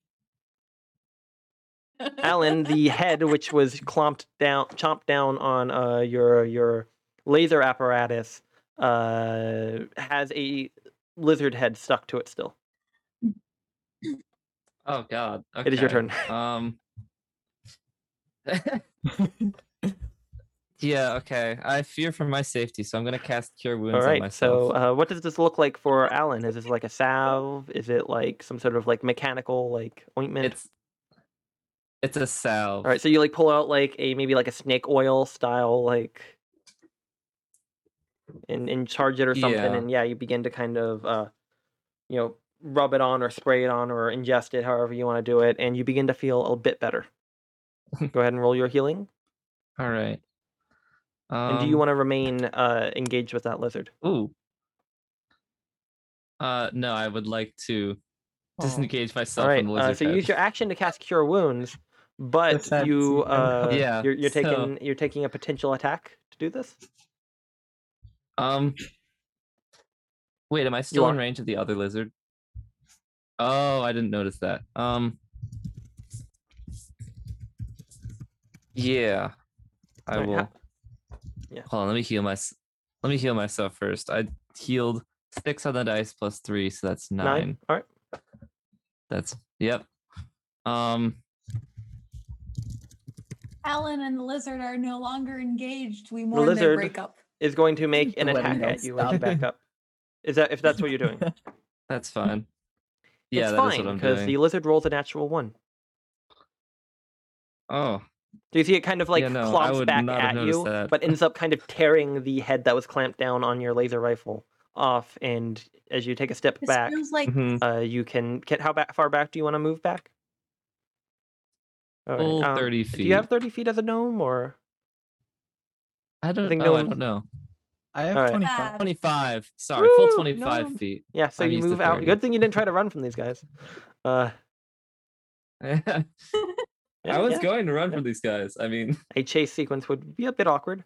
Alan, the <laughs> head which was clomped down, chomped down on uh, your your laser apparatus, uh, has a lizard head stuck to it still. Oh God. Okay. It is your turn. Um. <laughs> yeah. Okay. I fear for my safety, so I'm gonna cast Cure Wounds All on right. myself. So, uh, what does this look like for Alan? Is this like a salve? Is it like some sort of like mechanical like ointment? it's it's a salve. All right. So you like pull out like a maybe like a snake oil style like, and and charge it or something, Yeah. and yeah, you begin to kind of uh, you know, rub it on or spray it on or ingest it, however you want to do it, and you begin to feel a bit better. <laughs> Go ahead and roll your healing. All right. And do you Um, want to remain uh engaged with that lizard? Ooh. Uh, no, I would like to Aw. disengage myself All right. from the Uh, so head. use your action to cast Cure Wounds, but sad you uh, yeah. you're, you're so- taking you're taking a potential attack to do this. Um. Wait, am I still in range of the other lizard? Oh, I didn't notice that. Um. Yeah, I Alright, will. Ha- yeah. Hold on, let me heal my. Let me heal myself first. I healed six on the dice plus three, so that's nine. Nine. All right. That's yep. Um. Alan and the lizard are no longer engaged. We The mourn their lizard breakup. is going to make <laughs> an attack at you when you back up. Is that if that's what you're doing? <laughs> That's fine. Yeah, it's that is fine because the lizard rolls a natural one. Oh, Do you see it kind of like Yeah, no, I clomps back at you, that. but ends up kind of tearing the head that was clamped down on your laser rifle off. And as you take a step This back, feels like mhm. uh, you can get how back, far back do you want to move back? All right, Full um, 30 Do you have 30 feet as a gnome, or I don't. think oh, I don't know. I have Alright. 25. Twenty-five. Sorry, full twenty-five no. feet. yeah? So I'm you move out. Good thing you didn't try to run from these guys. Uh, <laughs> <laughs> I was yeah. going to run from these guys. I mean, <laughs> a chase sequence would be a bit awkward.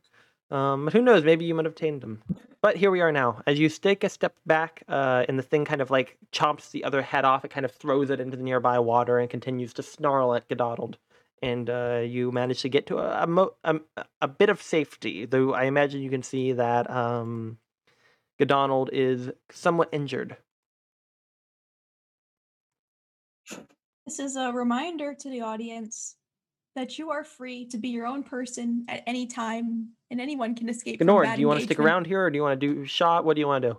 Um, but who knows? Maybe you might have tamed them. But here we are now. As you take a step back, uh, and the thing kind of like chomps the other head off, it kind of throws it into the nearby water and continues to snarl at Godottled. And uh, you manage to get to a, a, mo- a, a bit of safety, though I imagine you can see that um, Godonald is somewhat injured. This is a reminder to the audience that you are free to be your own person at any time, and anyone can escape. from Gnord, bad do you want to stick around here, or do you want to do shot? What do you want to do?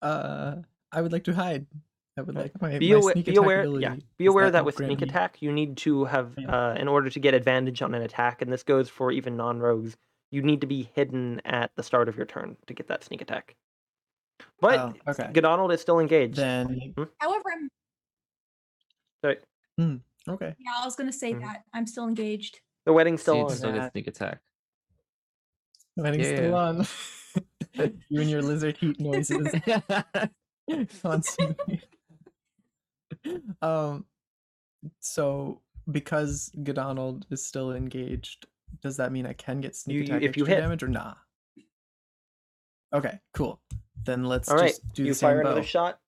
Uh, I would like to hide. I would like my, be my aware, sneak be aware, ability. yeah, be aware that, help with sneak me- attack, you need to have, Yeah. uh, in order to get advantage on an attack, and this goes for even non-rogues, you need to be hidden at the start of your turn to get that sneak attack. But Oh, okay. Godonald is still engaged. Then However, I'm Sorry, okay. yeah, I was gonna say Mhm. that I'm still engaged. the wedding's still you on. still get sneak attack. Wedding's still on. <laughs> you and your lizard heat noises <laughs> constantly. <laughs> um, so because Godonald is still engaged, does that mean I can get sneak You- you- attack if you extra hit- damage or nah? Okay, cool. Then let's All right, just do you the same fire another shot.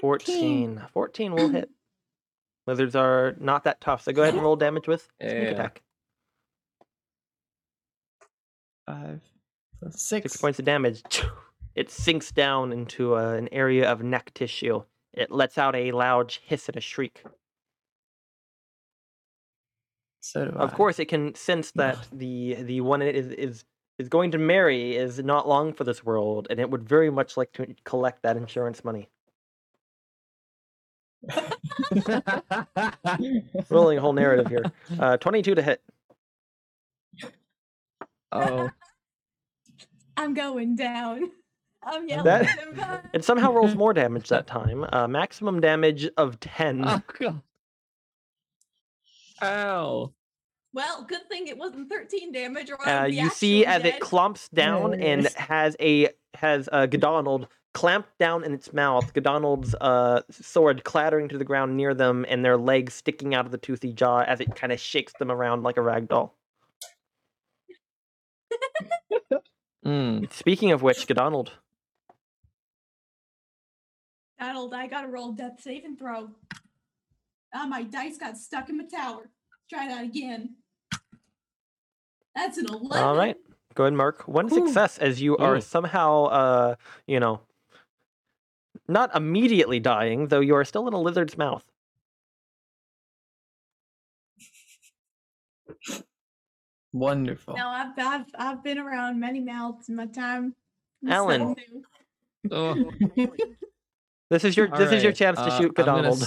14. 14 will hit. <clears throat> Lizards are not that tough, so go ahead and roll damage with sneak Yeah. attack. Five plus six. Six points of damage. <laughs> It sinks down into uh, an area of neck tissue. It lets out a loud hiss and a shriek. So do Of I. course, it can sense that the the one it is is is going to marry is not long for this world, and it would very much like to collect that insurance money. Rolling a whole narrative here. Uh, Twenty-two to hit. oh, <laughs> I'm going down. I'm yelling That- at him. <laughs> It somehow rolls more damage that time. Uh, maximum damage of ten. oh god. Ow. Well, good thing it wasn't 13 damage, or I Uh, would you see as dead. it clumps down and has a has uh, Godonald clamped down in its mouth. Godonald's uh, sword clattering to the ground near them, and their legs sticking out of the toothy jaw as it kind of shakes them around like a rag doll. <laughs> Mm. Speaking of which, Godonald, Donald, I gotta roll death save and throw. Ah, my dice got stuck in my tower. Try that again. That's an 11. all right, go ahead, and mark one Ooh. success as you are Ooh. somehow, uh, you know, not immediately dying, though you are still in a lizard's mouth. Wonderful. No, I've, I've I've been around many mouths in my time. Alan. nothing new. Oh. <laughs> <laughs> This is your this is your chance to uh, shoot I'm gonna Godonald.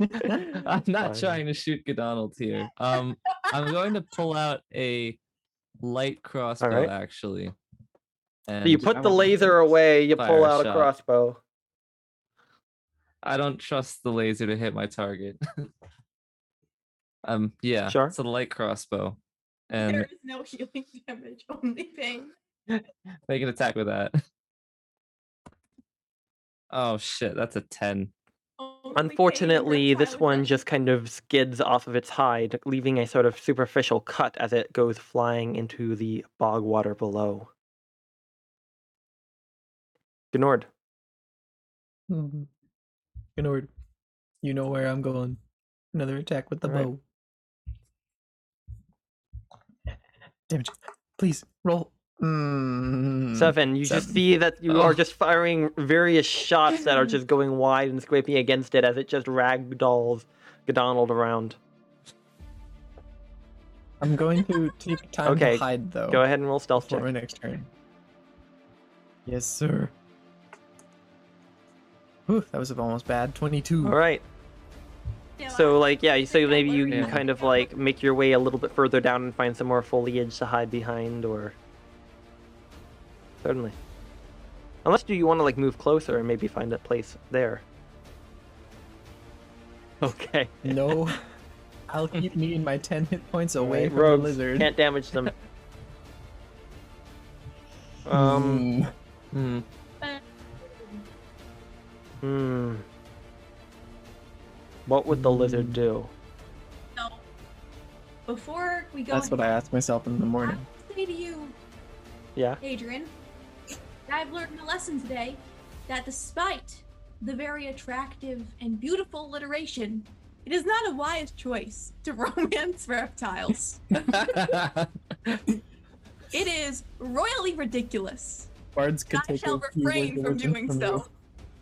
S- <laughs> I'm not Fine. trying to shoot Godonald here. Um, I'm going to pull out a light crossbow Alright. actually. So you put the laser away. You pull a out a crossbow. I don't trust the laser to hit my target. <laughs> um, yeah, Sure. it's a light crossbow, and there is no healing <laughs> damage, only pain. make an attack with that. Oh shit, that's a ten. Only pain Unfortunately, this one just kind of skids off of its hide, leaving a sort of superficial cut as it goes flying into the bog water below. Gnord. Mhm. Gnord, you know where I'm going. Another attack with the Alright. bow. Damage. Please roll. Mm, Seven. You just see that you are Oh. just firing various shots that are just going wide and scraping against it as it just ragdolls Godonald around. I'm going to take time Okay, to hide though. Go ahead and roll stealth For my next turn. Yes, sir. Whew, that was almost bad. 22. All right. So like yeah, so maybe you, you kind of like make your way a little bit further down and find some more foliage to hide behind or certainly. Unless do you want to like move closer and maybe find a place there. <laughs> Okay. No. <laughs> I'll keep me and my 10 hit points away Alright, from rogues the lizard. Can't damage them. <laughs> um Mm, Hmm. hmm. What would the lizard do? No. Before we go, That's what I asked myself in the morning. I say to you, Yeah. Adrian, I've learned a lesson today that despite the very attractive and beautiful alliteration, it is not a wise choice to <laughs> romance reptiles. <laughs> It is royally ridiculous. Bards could I take shall a few refrain from doing wisdom so.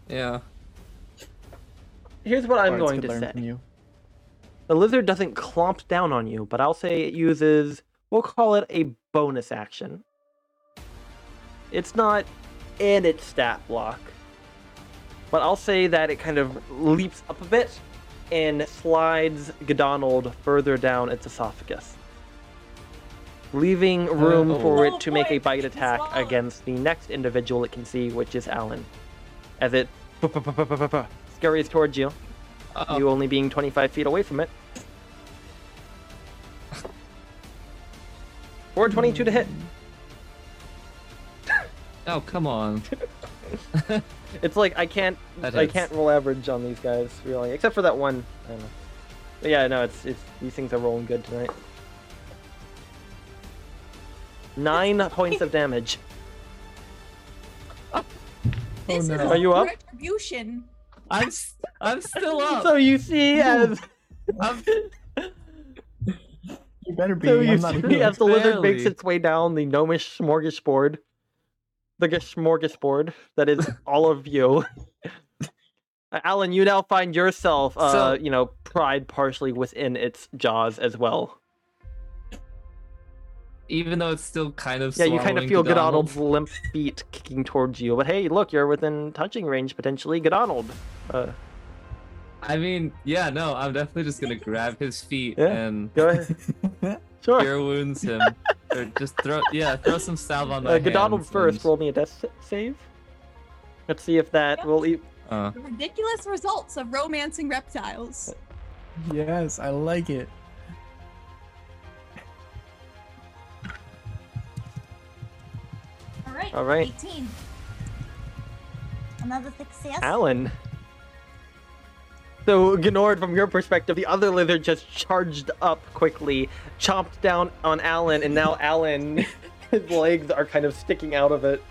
you. yeah. Here's what I'm Bards going to say. you. The lizard doesn't clomp down on you, but I'll say it uses, we'll call it a bonus action. It's not in its stat block, but I'll say that it kind of leaps up a bit and slides Godonald further down its esophagus. leaving room Oh. for Oh it to make a bite attack against the next individual it can see, which is Alan. As it scurries towards you, Uh-oh. you only being 25 feet away from it. 422 to hit. Oh, come on. <laughs> It's like I can't That I hits. can't roll average on these guys really, except for that one. I don't know. But yeah, no, it's it's these things are rolling good tonight. Nine <laughs> points of damage. <laughs> This oh, is no. Are you up? Retribution. I'm s- I'm still up. So you see as I'm, You better be. so you I'm not see healer. as the lizard makes its way down the gnomish smorgasbord, the smorgasbord that is <laughs> all of you. Alan, you now find yourself, uh, So- you know, pride partially within its jaws as well. even though it's still kind of Yeah, you kind of feel Godonald. Godonald's limp feet kicking towards you. But hey, look, you're within touching range potentially. Godonald. Uh, I mean, yeah, no, I'm definitely just gonna grab his feet Yeah. and go ahead. <laughs> Sure. cure wounds him, <laughs> or just throw, yeah, throw some salve on my Uh, Godonald hands first. and- Roll me a death save. Let's see if that will. E- Uh, ridiculous results of romancing reptiles. yes, I like it. All right. All right. 18. Another success. Alan. So, Gnord, from your perspective, the other lizard just charged up quickly, chomped down on Alan, and now Alan, <laughs> his legs are kind of sticking out of it.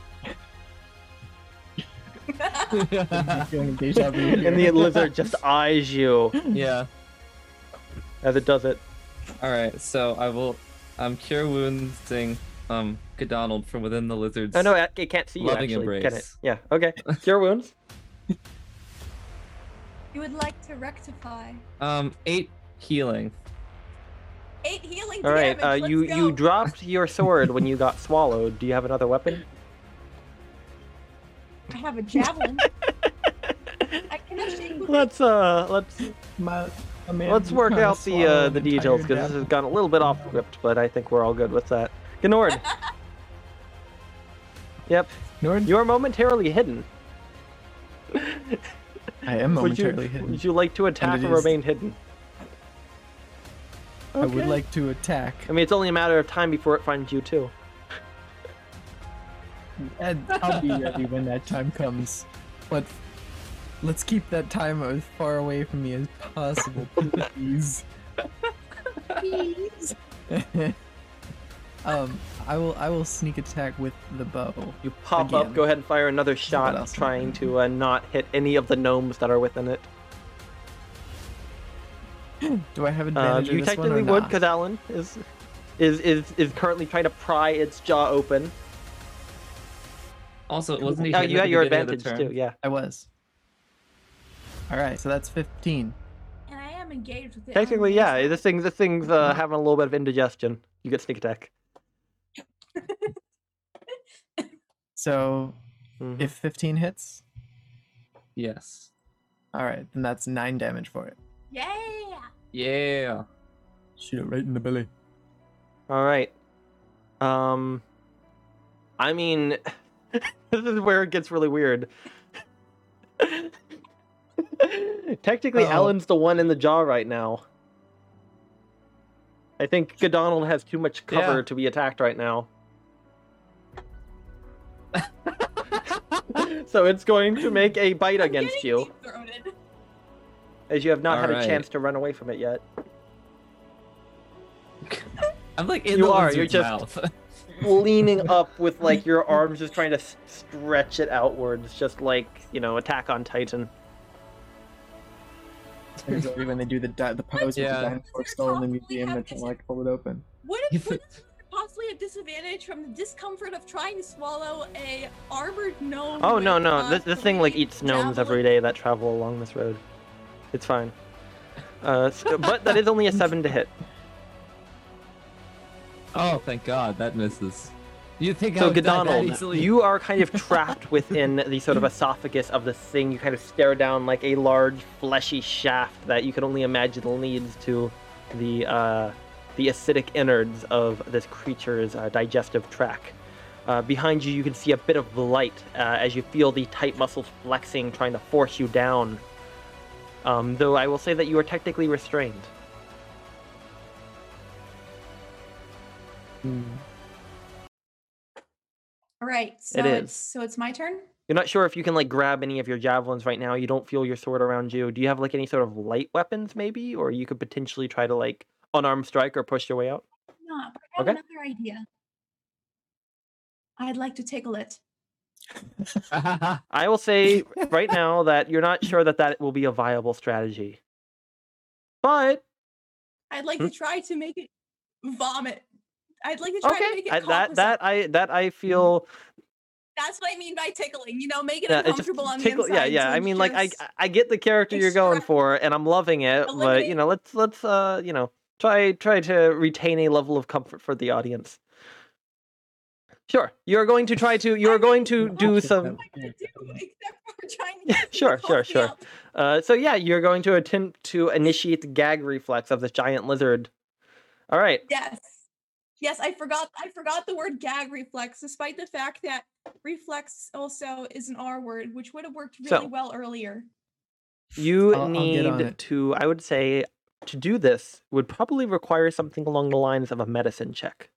Feeling deja vu here. And the lizard just eyes you yeah. as it does it. All right, so I will. I'm cure wounding um Godonald from within the lizard's. Oh, no, it it can't see you, Loving actually. Can it? embrace. Yeah, okay. <laughs> Cure wounds. You would like to rectify. Um, eight healing. Eight healing All right, damage. uh, you let's you go. dropped your sword when you got <laughs> swallowed. Do you have another weapon? I have a javelin. <laughs> I can actually. let's uh let's My, my man let's work out the uh the details because this has gone a little bit off script, but I think we're all good with that. Gnord, <laughs> yep, Gnord, you are momentarily hidden. I am would you hidden. would you like to attack or is- remain hidden? I would like to attack. I mean, it's only a matter of time before it finds you too. And I'll be ready when that time comes. But let's keep that time as far away from me as possible, please. Please. <laughs> um, I will I will sneak attack with the bow. You pop up, go ahead and fire another shot, else am I trying gonna uh, not hit any of the gnomes that are within it. <clears throat> Do I have Uh, advantage you in this one or technically would, because Alan is is is is currently trying to pry its jaw open. Also, wasn't he? Oh, you had your beginning of the advantage too. Yeah. I was. All right, so that's 15. And I am engaged with it. Technically, yeah. This thing, this thing's <laughs> uh, having a little bit of indigestion. You get sneak attack. So Mhm. if 15 hits, Yes. all right, then that's nine damage for it. Yeah. Yeah. Shoot it right in the belly. All right. Um, I mean, <laughs> this is where it gets really weird. <laughs> Technically, Uh-oh. Alan's the one in the jaw right now. I think Godonald has too much cover Yeah. to be attacked right now. <laughs> so it's going to make a bite I'm against you, as you have not had a chance to run away from it yet. <laughs> I'm like in You the are, you're just- mouth. <laughs> leaning up with like your arms just trying to stretch it outwards, just like you know, Attack on Titan. There's already when they do the di- the pose Yeah. with the dinosaur skull in the museum, they can like pull it open. Would You it, would think- it possibly have disadvantage from the discomfort of trying to swallow a armored gnome? Oh with, no no, uh, this, this thing like eats gnomes javelin- every day that travel along this road. It's fine. Uh, s- but that is only a seven to hit. <laughs> oh, thank God, that misses. You think So would die Godonald, you are kind of trapped <laughs> within the sort of esophagus of this thing. You kind of stare down like a large fleshy shaft that you can only imagine leads to the uh, the acidic innards of this creature's uh, digestive tract. Uh, behind you, you can see a bit of light uh, as you feel the tight muscles flexing, trying to force you down. Um, though I will say that you are technically restrained. Hmm. All right. So It it's so it's my turn. You're not sure if you can like grab any of your javelins right now. You don't feel your sword around you. Do you have like any sort of light weapons, maybe, or you could potentially try to like unarmed strike or push your way out? No, but I have Okay. another idea. I'd like to tickle it. <laughs> I will say right <laughs> now that you're not sure that that will be a viable strategy. But I'd like Hmm? to try to make it vomit. I'd like to try to okay, make it I, that that. I that I feel That's what I mean by tickling. You know, make it yeah, uncomfortable on tickle, the inside. yeah. so I mean, like I I get the character you're going for, and I'm loving it. But you know, let's let's uh you know try try to retain a level of comfort for the audience. Sure, you're going to try to you're I going to do some. Do <laughs> except for <laughs> trying to Yeah, get it to sure, sure, sure. Uh, so yeah, you're going to attempt to initiate the gag reflex of this giant lizard. All right. Yes. Yes, I forgot I forgot the word gag reflex, despite the fact that reflex also is an R word, which would have worked really So- well earlier. You I'll- I'll need to, I would say, to do this would probably require something along the lines of a medicine check.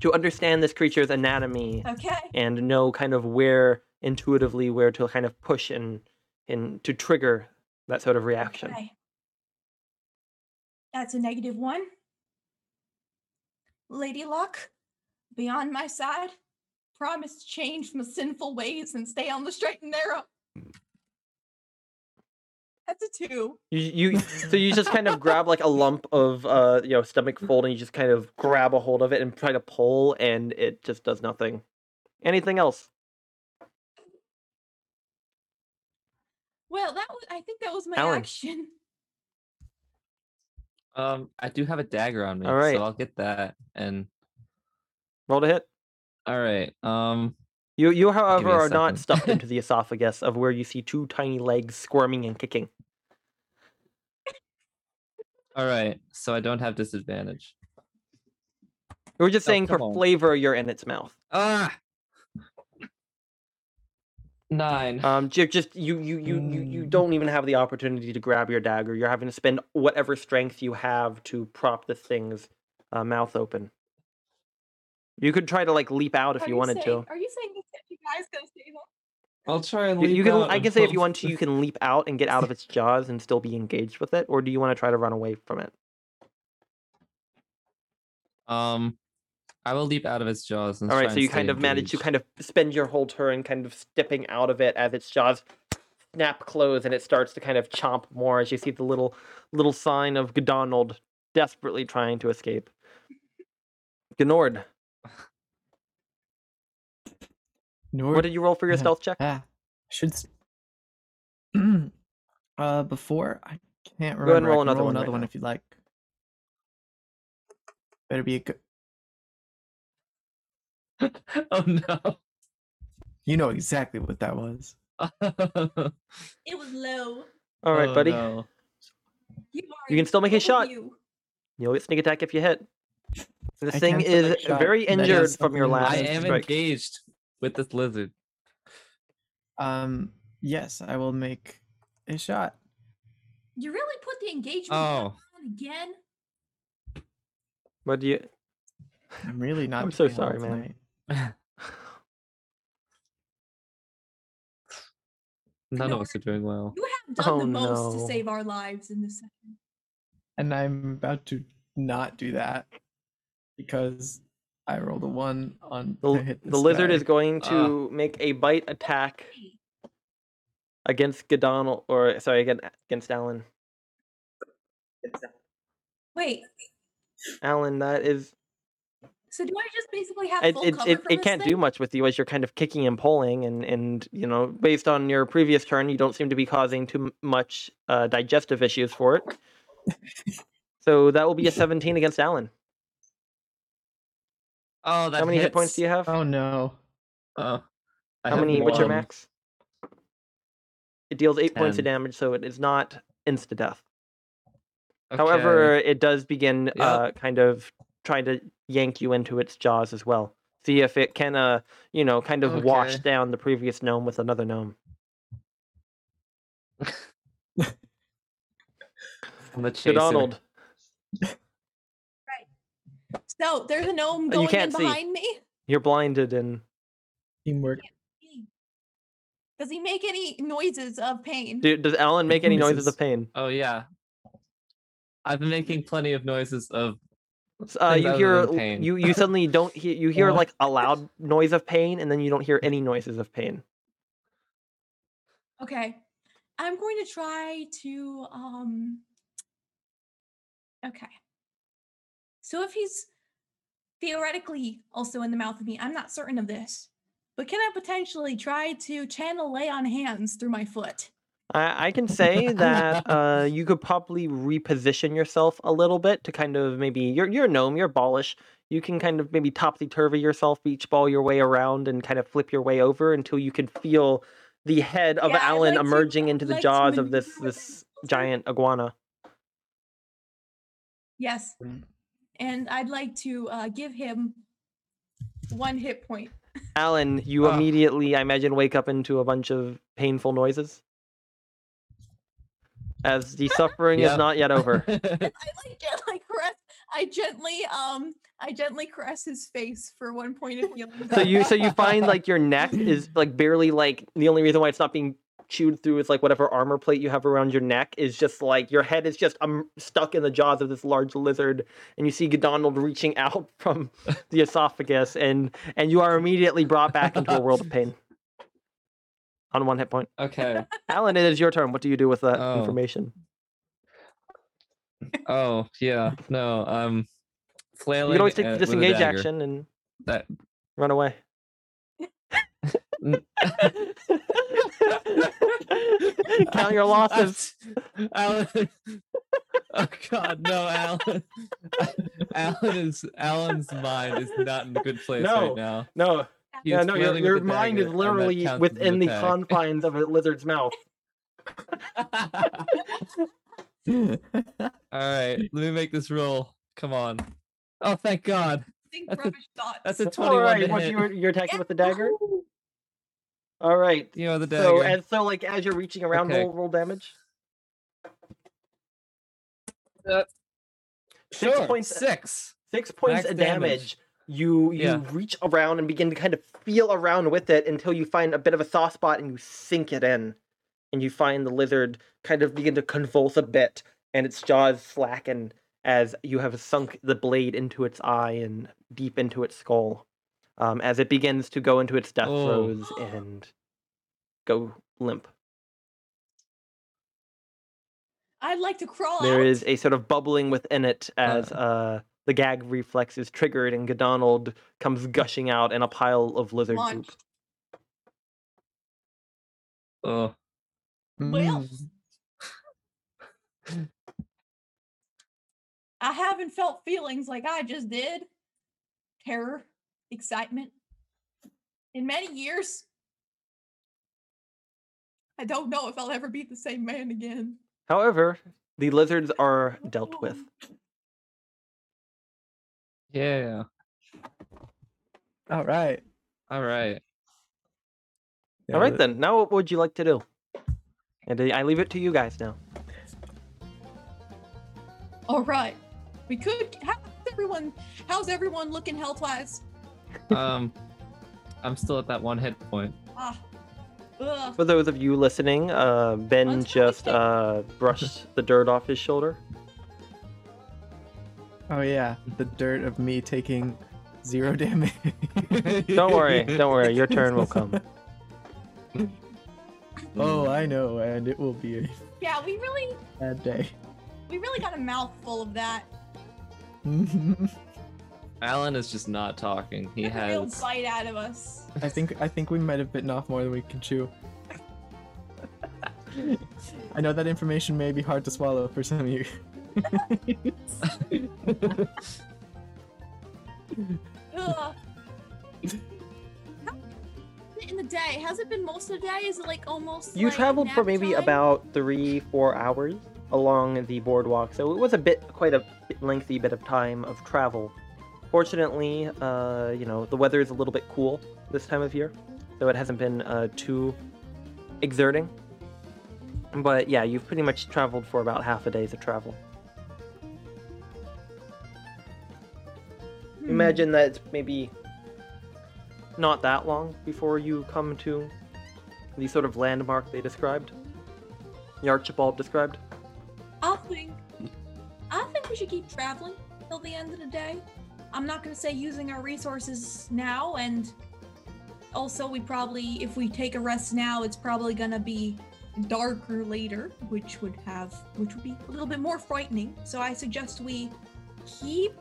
To understand this creature's anatomy Okay. and know kind of where intuitively where to kind of push and and to trigger that sort of reaction. Okay. That's a negative one. Lady Luck, be on my side. Promise to change my sinful ways and stay on the straight and narrow. Hmm. That's a two. You, you so you just kind of <laughs> grab like a lump of uh you know stomach fold and you just kind of grab a hold of it and try to pull and it just does nothing. Anything else? Well, that was I think that was my Alan. action. um, I do have a dagger on me, All right. so I'll get that. And Roll to hit. all right, um, You you however a are not stuffed into <laughs> the esophagus of where you see two tiny legs squirming and kicking. all right. So I don't have disadvantage. We are just Oh, saying for on. flavor you're in its mouth. Ah, nine. Um ju- just you you you you you Mm. don't even have the opportunity to grab your dagger. You're having to spend whatever strength you have to prop the thing's uh, mouth open. You could try to like leap out if Are you wanted saying, to. Are you saying this you guys gonna say? I'll try and leap you can. out I can say if you want to, you can leap out and get out of <laughs> its jaws and still be engaged with it, or do you want to try to run away from it? Um, I will leap out of its jaws. And All right, try so you kind of manage to kind of spend your whole turn kind of stepping out of it as its jaws snap close and it starts to kind of chomp more as you see the little little sign of Donald desperately trying to escape. Gnord, Gnord, what did you roll for your Yeah. stealth check? Ah, should. <clears throat> uh, before I can't remember. Go ahead and I roll can another roll one another right one now. if you'd like. Better be a good. <laughs> oh no. You know exactly what that was. It was low. All right, Oh, buddy. no. You, You can still make a shot. You. You'll get sneak attack if you hit. This I thing is make a shot. very That is injured from your last I am strike. engaged with this lizard. Um. Yes, I will make a shot. You really put the engagement Oh. on again? What do you? I'm really <laughs> not. I'm so doing well sorry, man. tonight. <laughs> None of us are doing well. You have done the Oh, most to save our lives in this session. And I'm about to not do that because I rolled a one on The, the lizard guy. is going to make a bite attack against Godonald, or sorry, again against Alan. Wait, Alan, that is so do I just basically have it. full It, cover it, from it this can't do much with you as you're kind of kicking and pulling, and and you know, based on your previous turn, you don't seem to be causing too much uh, digestive issues for it. <laughs> so that will be a 17 against Alan. Oh, that How many hit points do you have? Oh no. Oh, I How have many? What's your one. max? It deals eight points of Ten. damage, so it is not insta death. However, it does begin Yep. uh, kind of trying to yank you into its jaws as well. See if it can, uh, you know, kind of wash Okay. down the previous gnome with another gnome. <laughs> I'm the So chaser. Donald, So there's a gnome you going in can't see. behind me. you're blinded and Teamwork. Does he make any noises of pain? do, does Alan make any noises Noises. of pain? Oh yeah. I've been making plenty of noises of Uh, you hear pain. you you suddenly don't hear you hear like a loud <laughs> noise of pain, and then you don't hear any noises of pain. Okay. I'm going to try to um Okay. So if he's theoretically also in the mouth of me, I'm not certain of this. But can I potentially try to channel lay on hands through my foot? I, I can say <laughs> that uh, you could probably reposition yourself a little bit to kind of maybe you're you're a gnome, you're ballish. You can kind of maybe topsy turvy yourself, beach ball your way around, and kind of flip your way over until you can feel the head of Yeah, Alan like to- emerging into the like jaws of this this giant iguana. Yes. And I'd like to uh, give him one hit point. Alan, you Ah. immediately, I imagine, wake up into a bunch of painful noises. As the <laughs> suffering is not yet over. <laughs> I like gently caress. I gently um I gently caress his face for one point of <laughs> healing. so you so you find like your neck is like barely like the only reason why it's not being chewed through is like whatever armor plate you have around your neck is just like your head is just um, stuck in the jaws of this large lizard and you see Donald reaching <laughs> out from the esophagus and and you are immediately brought back into a world of pain on one hit point okay. <laughs> alan it is your turn what do you do with that Oh. information Oh yeah. No. Um. Flailing. you can always take the disengage action and That. run away <laughs> count your losses <laughs> Alan. Oh God, no, Alan. <laughs> Alan is Alan's mind is not in a good place No. right now. no He yeah no your, your mind is literally counts as an within the attack. confines of a lizard's mouth <laughs> All right, let me make this roll. Come on. Oh, thank God. That's a- rubbish. That's a twenty-one right, to what hit. you you're attacking with the dagger. All right. You know the dagger. So as so like as you're reaching around, Okay. roll roll damage. Uh, Six sure, points. Six. Six points max of damage. damage. You you Yeah. reach around and begin to kind of feel around with it until you find a bit of a soft spot and you sink it in, and you find the lizard kind of begin to convulse a bit and its jaws slacken as you have sunk the blade into its eye and deep into its skull, um, as it begins to go into its death Oh. throes and go limp. I'd like to crawl There out. is a sort of bubbling within it as uh, the gag reflex is triggered and Godonald comes gushing out in a pile of lizard goop. Launched. Oh. Well, Mm. <laughs> I haven't felt feelings like I just did. Terror, excitement. In many years. I don't know if I'll ever be the same man again. However, the lizards are dealt with. Oh. Yeah. All right. All right. Yeah, All right that- then. Now, what would you like to do? And I I leave it to you guys now. All right. We could. How's everyone? How's everyone looking health wise? Um, I'm still at that one hit point. Ah. Ugh. For those of you listening, uh, Ben Mine's just really uh, brushed the dirt off his shoulder. Oh yeah, the dirt of me taking zero damage. <laughs> Don't worry, don't worry. Your turn will come. <laughs> oh, I know, and it will be a Yeah, we really, bad day. we really got a mouthful of that. <laughs> Alan is just not talking. He Took a real has. bite out of us. I think I think we might have bitten off more than we can chew. <laughs> I know that information may be hard to swallow for some of you. Ugh. In the day, has it been most of the day? Is it like almost? You like traveled for nap maybe time? about three, four hours. along the boardwalk, so it was a bit, quite a bit lengthy bit of time of travel. Fortunately, uh, you know, the weather is a little bit cool this time of year, so it hasn't been uh, too exerting. But yeah, you've pretty much traveled for about half a day's of travel. Hmm. Imagine that it's maybe not that long before you come to the sort of landmark they described. The Archibald described. I think I think we should keep traveling till the end of the day. I'm not gonna say using our resources now, and also we probably if we take a rest now, it's probably gonna be darker later, which would have which would be a little bit more frightening. So I suggest we keep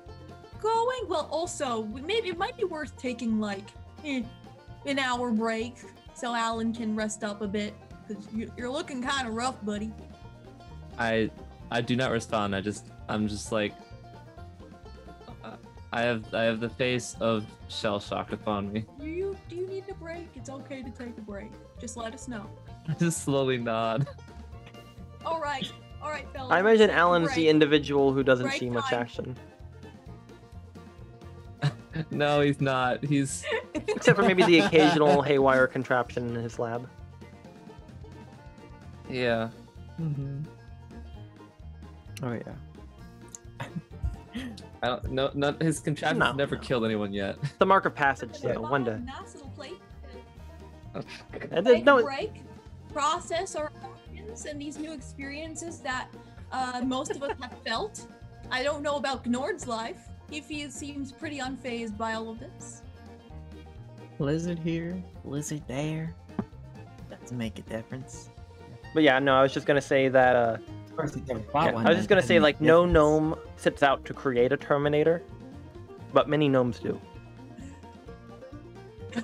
going. Well, also maybe it might be worth taking like eh, an hour break so Alan can rest up a bit because you're looking kind of rough, buddy. I I do not respond. I just I'm just like I have I have the face of shell shock upon me. Do you do you need a break? It's okay to take a break. Just let us know. I <laughs> just slowly nod. All right, all right, fellas. I imagine take a Alan's the individual who doesn't Break see much time. action, <laughs> No, he's not. He's <laughs> except for maybe the occasional haywire contraption in his lab. yeah. Mm-hmm. Oh yeah. I don't no not his contraption No, never no. killed anyone yet. The mark of passage, Yeah. though, one day. Nice little plate. And Take then- no, break. Process our emotions and these new experiences that uh, most of us have <laughs> felt. I don't know about Gnord's life. If he seems pretty unfazed by all of this. Lizard here, lizard there. Doesn't make a difference. but yeah, no, I was just gonna say that. Uh, Of course, he never fought yeah, one. I was just gonna say like no difference. gnome sets out to create a Terminator, but many gnomes do. <laughs>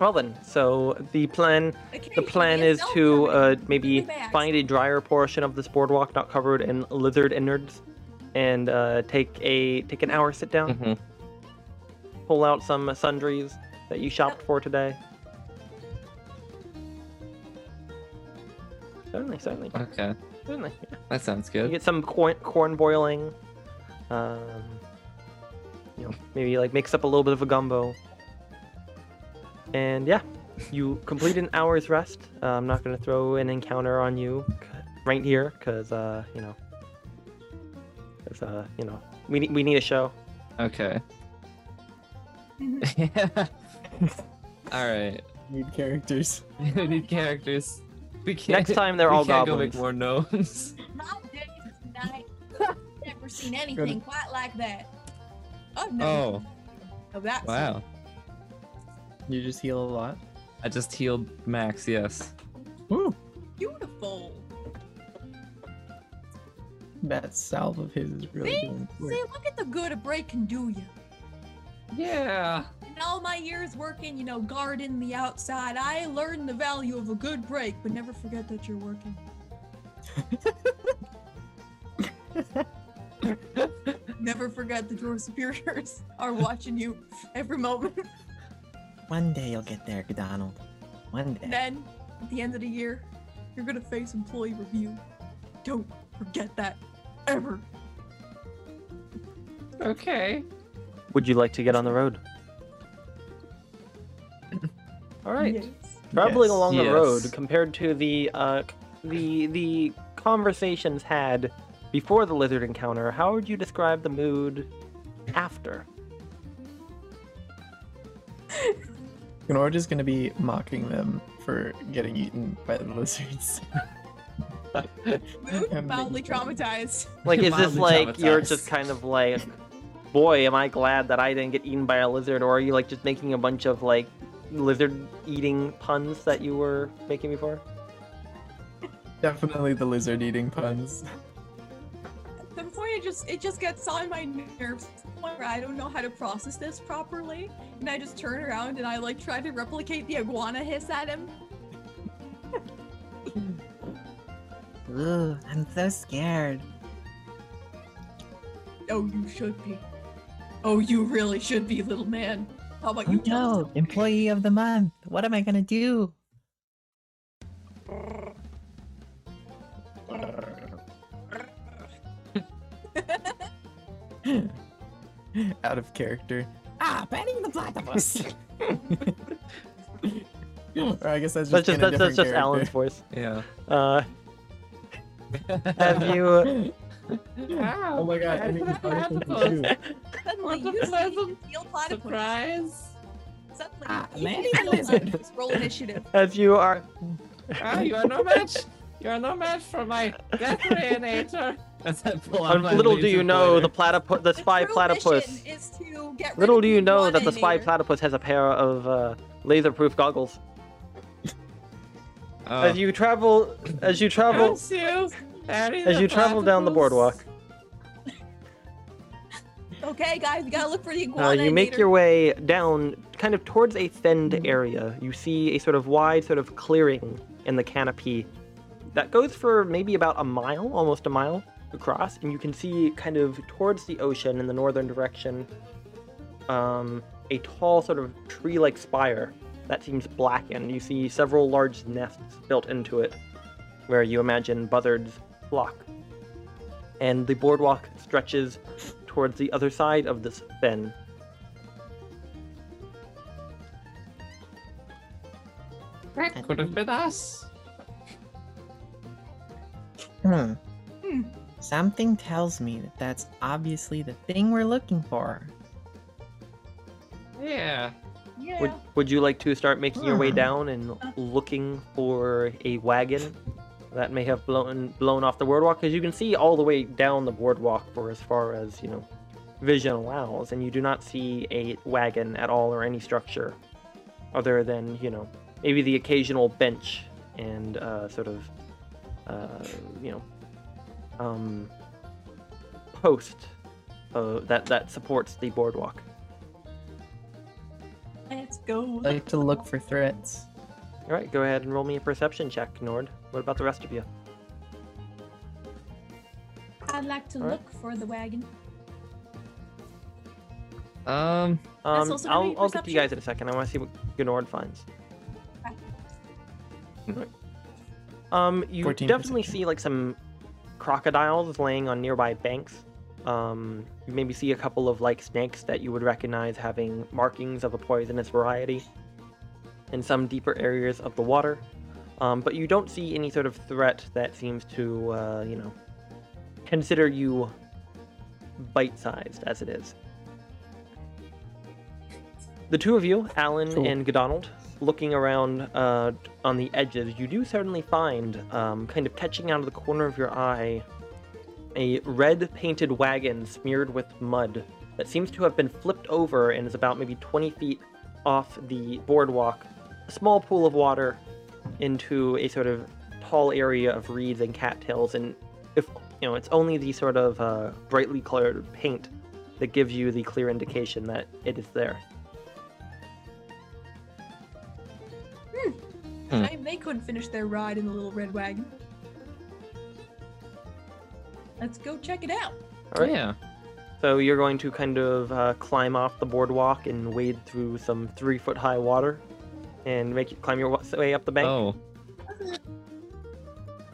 Well then, so the plan the plan is to uh, maybe find a drier portion of this boardwalk not covered in lizard innards, and uh, take a take an hour sit down, Mhm. pull out some sundries that you shopped for today. Certainly, certainly, Okay. certainly. That sounds You good. get some corn, corn boiling. Um, you know, maybe like mix up a little bit of a gumbo. And yeah, you complete an hour's rest. Uh, I'm not gonna throw an encounter on you right here, cause uh, you know, cause uh, you know, we need we need a show. Okay. <laughs> <laughs> All right. Need characters. <laughs> need characters. We can't. Next time they're we all can't goblins. go make more gnomes. My days tonight. Never seen anything quite like that. I've never Oh, of oh. Oh, that. sort. wow. You just heal a lot. I just healed Max. Yes. Ooh, Beautiful. that salve of his is really See? doing See, look at the good a break can do you. Yeah. In all my years working, you know, guarding the outside, I learned the value of a good break, but never forget that you're working. <laughs> never forget that your superiors <laughs> are watching you every moment. One day you'll get there, Donald. One day. And then, at the end of the year, you're gonna face employee review. Don't forget that ever. Okay. Would you like to get on the road? All right. Yes. traveling Yes. along the road compared to the uh, the the conversations had before the lizard encounter how would you describe the mood after <laughs> Gnord is gonna be mocking them for getting eaten by the lizards. <laughs> Mood mildly traumatized. like is this like you're just kind of like boy am i glad that i didn't get eaten by a lizard or are you like just making a bunch of like lizard eating puns that you were making before Definitely the lizard eating puns. At some point, it just it just gets on my nerves. to the point Where I don't know how to process this properly, and I just turn around and I like try to replicate the iguana hiss at him. <laughs> Ooh, I'm so scared. Oh, you should be. Oh, you really should be, little man. How about oh, you? Oh, no, employee of the month. What am I gonna do? <laughs> Out of character. Ah, banning the platypus. <laughs> or I guess that's just that's just, that's, that's just Alan's voice. Yeah. Uh, <laughs> have you? Oh my god, I think it's Article too. Suddenly, What a you see pleasant Steel platypus. Surprise! Suddenly, Ah, you Manny see the Steel lizard. platypus. Roll initiative. As you are, Ah, you are no match. You are no match for my death rayinator. As I pull out um, my little do you know pointer. the platypus, the spy true platypus. is to get rid Little of do you know that the spy Iguaninator. platypus has a pair of uh, laser-proof goggles. Oh. As you travel, as you travel, Curse you, Harry as the you travel down the boardwalk, <laughs> Okay, guys, we gotta look for the uh, iguana. you make your way down, kind of towards a thinned area. You see a sort of wide, sort of clearing in the canopy that goes for maybe about a mile, almost a mile across, and you can see kind of towards the ocean in the northern direction, um, a tall sort of tree-like spire that seems blackened. You see several large nests built into it, where you imagine buzzards flock. And the boardwalk stretches towards the other side of this fen. That could have been us. Hmm. Hmm. Something tells me that that's obviously the thing we're looking for. Yeah. Yeah. Would, would you like to start making your way Hmm. down and looking for a wagon that may have blown blown off the boardwalk? Because you can see all the way down the boardwalk for as far as you know vision allows, and you do not see a wagon at all or any structure other than you know maybe the occasional bench and uh, sort of uh, you know um, post uh, that that supports the boardwalk. Let's go. I like to look for threats. All right, go ahead and roll me a perception check, Gnord. What about the rest of you? I'd like to Alright. look for the wagon. Um. Um, also gonna I'll, be I'll get to you perception? guys in a second. I want to see what Gnord finds. Okay. Um, you 14 definitely perception. see like some crocodiles laying on nearby banks. Um, you maybe see a couple of like snakes that you would recognize having markings of a poisonous variety in some deeper areas of the water. Um, but you don't see any sort of threat that seems to, uh, you know, consider you bite-sized as it is. The two of you, Alan Cool. and Godonald, looking around uh, on the edges, you do certainly find, um, kind of catching out of the corner of your eye, a red painted wagon smeared with mud that seems to have been flipped over and is about maybe 20 feet off the boardwalk. A small pool of water into a sort of tall area of reeds and cattails, and if you know, it's only the sort of uh, brightly colored paint that gives you the clear indication that it is there. Hmm. Shame they couldn't finish their ride in the little red wagon. Let's go check it out. All right. Yeah. So you're going to kind of uh, climb off the boardwalk and wade through some three foot high water, and make you climb your way up the bank. Oh.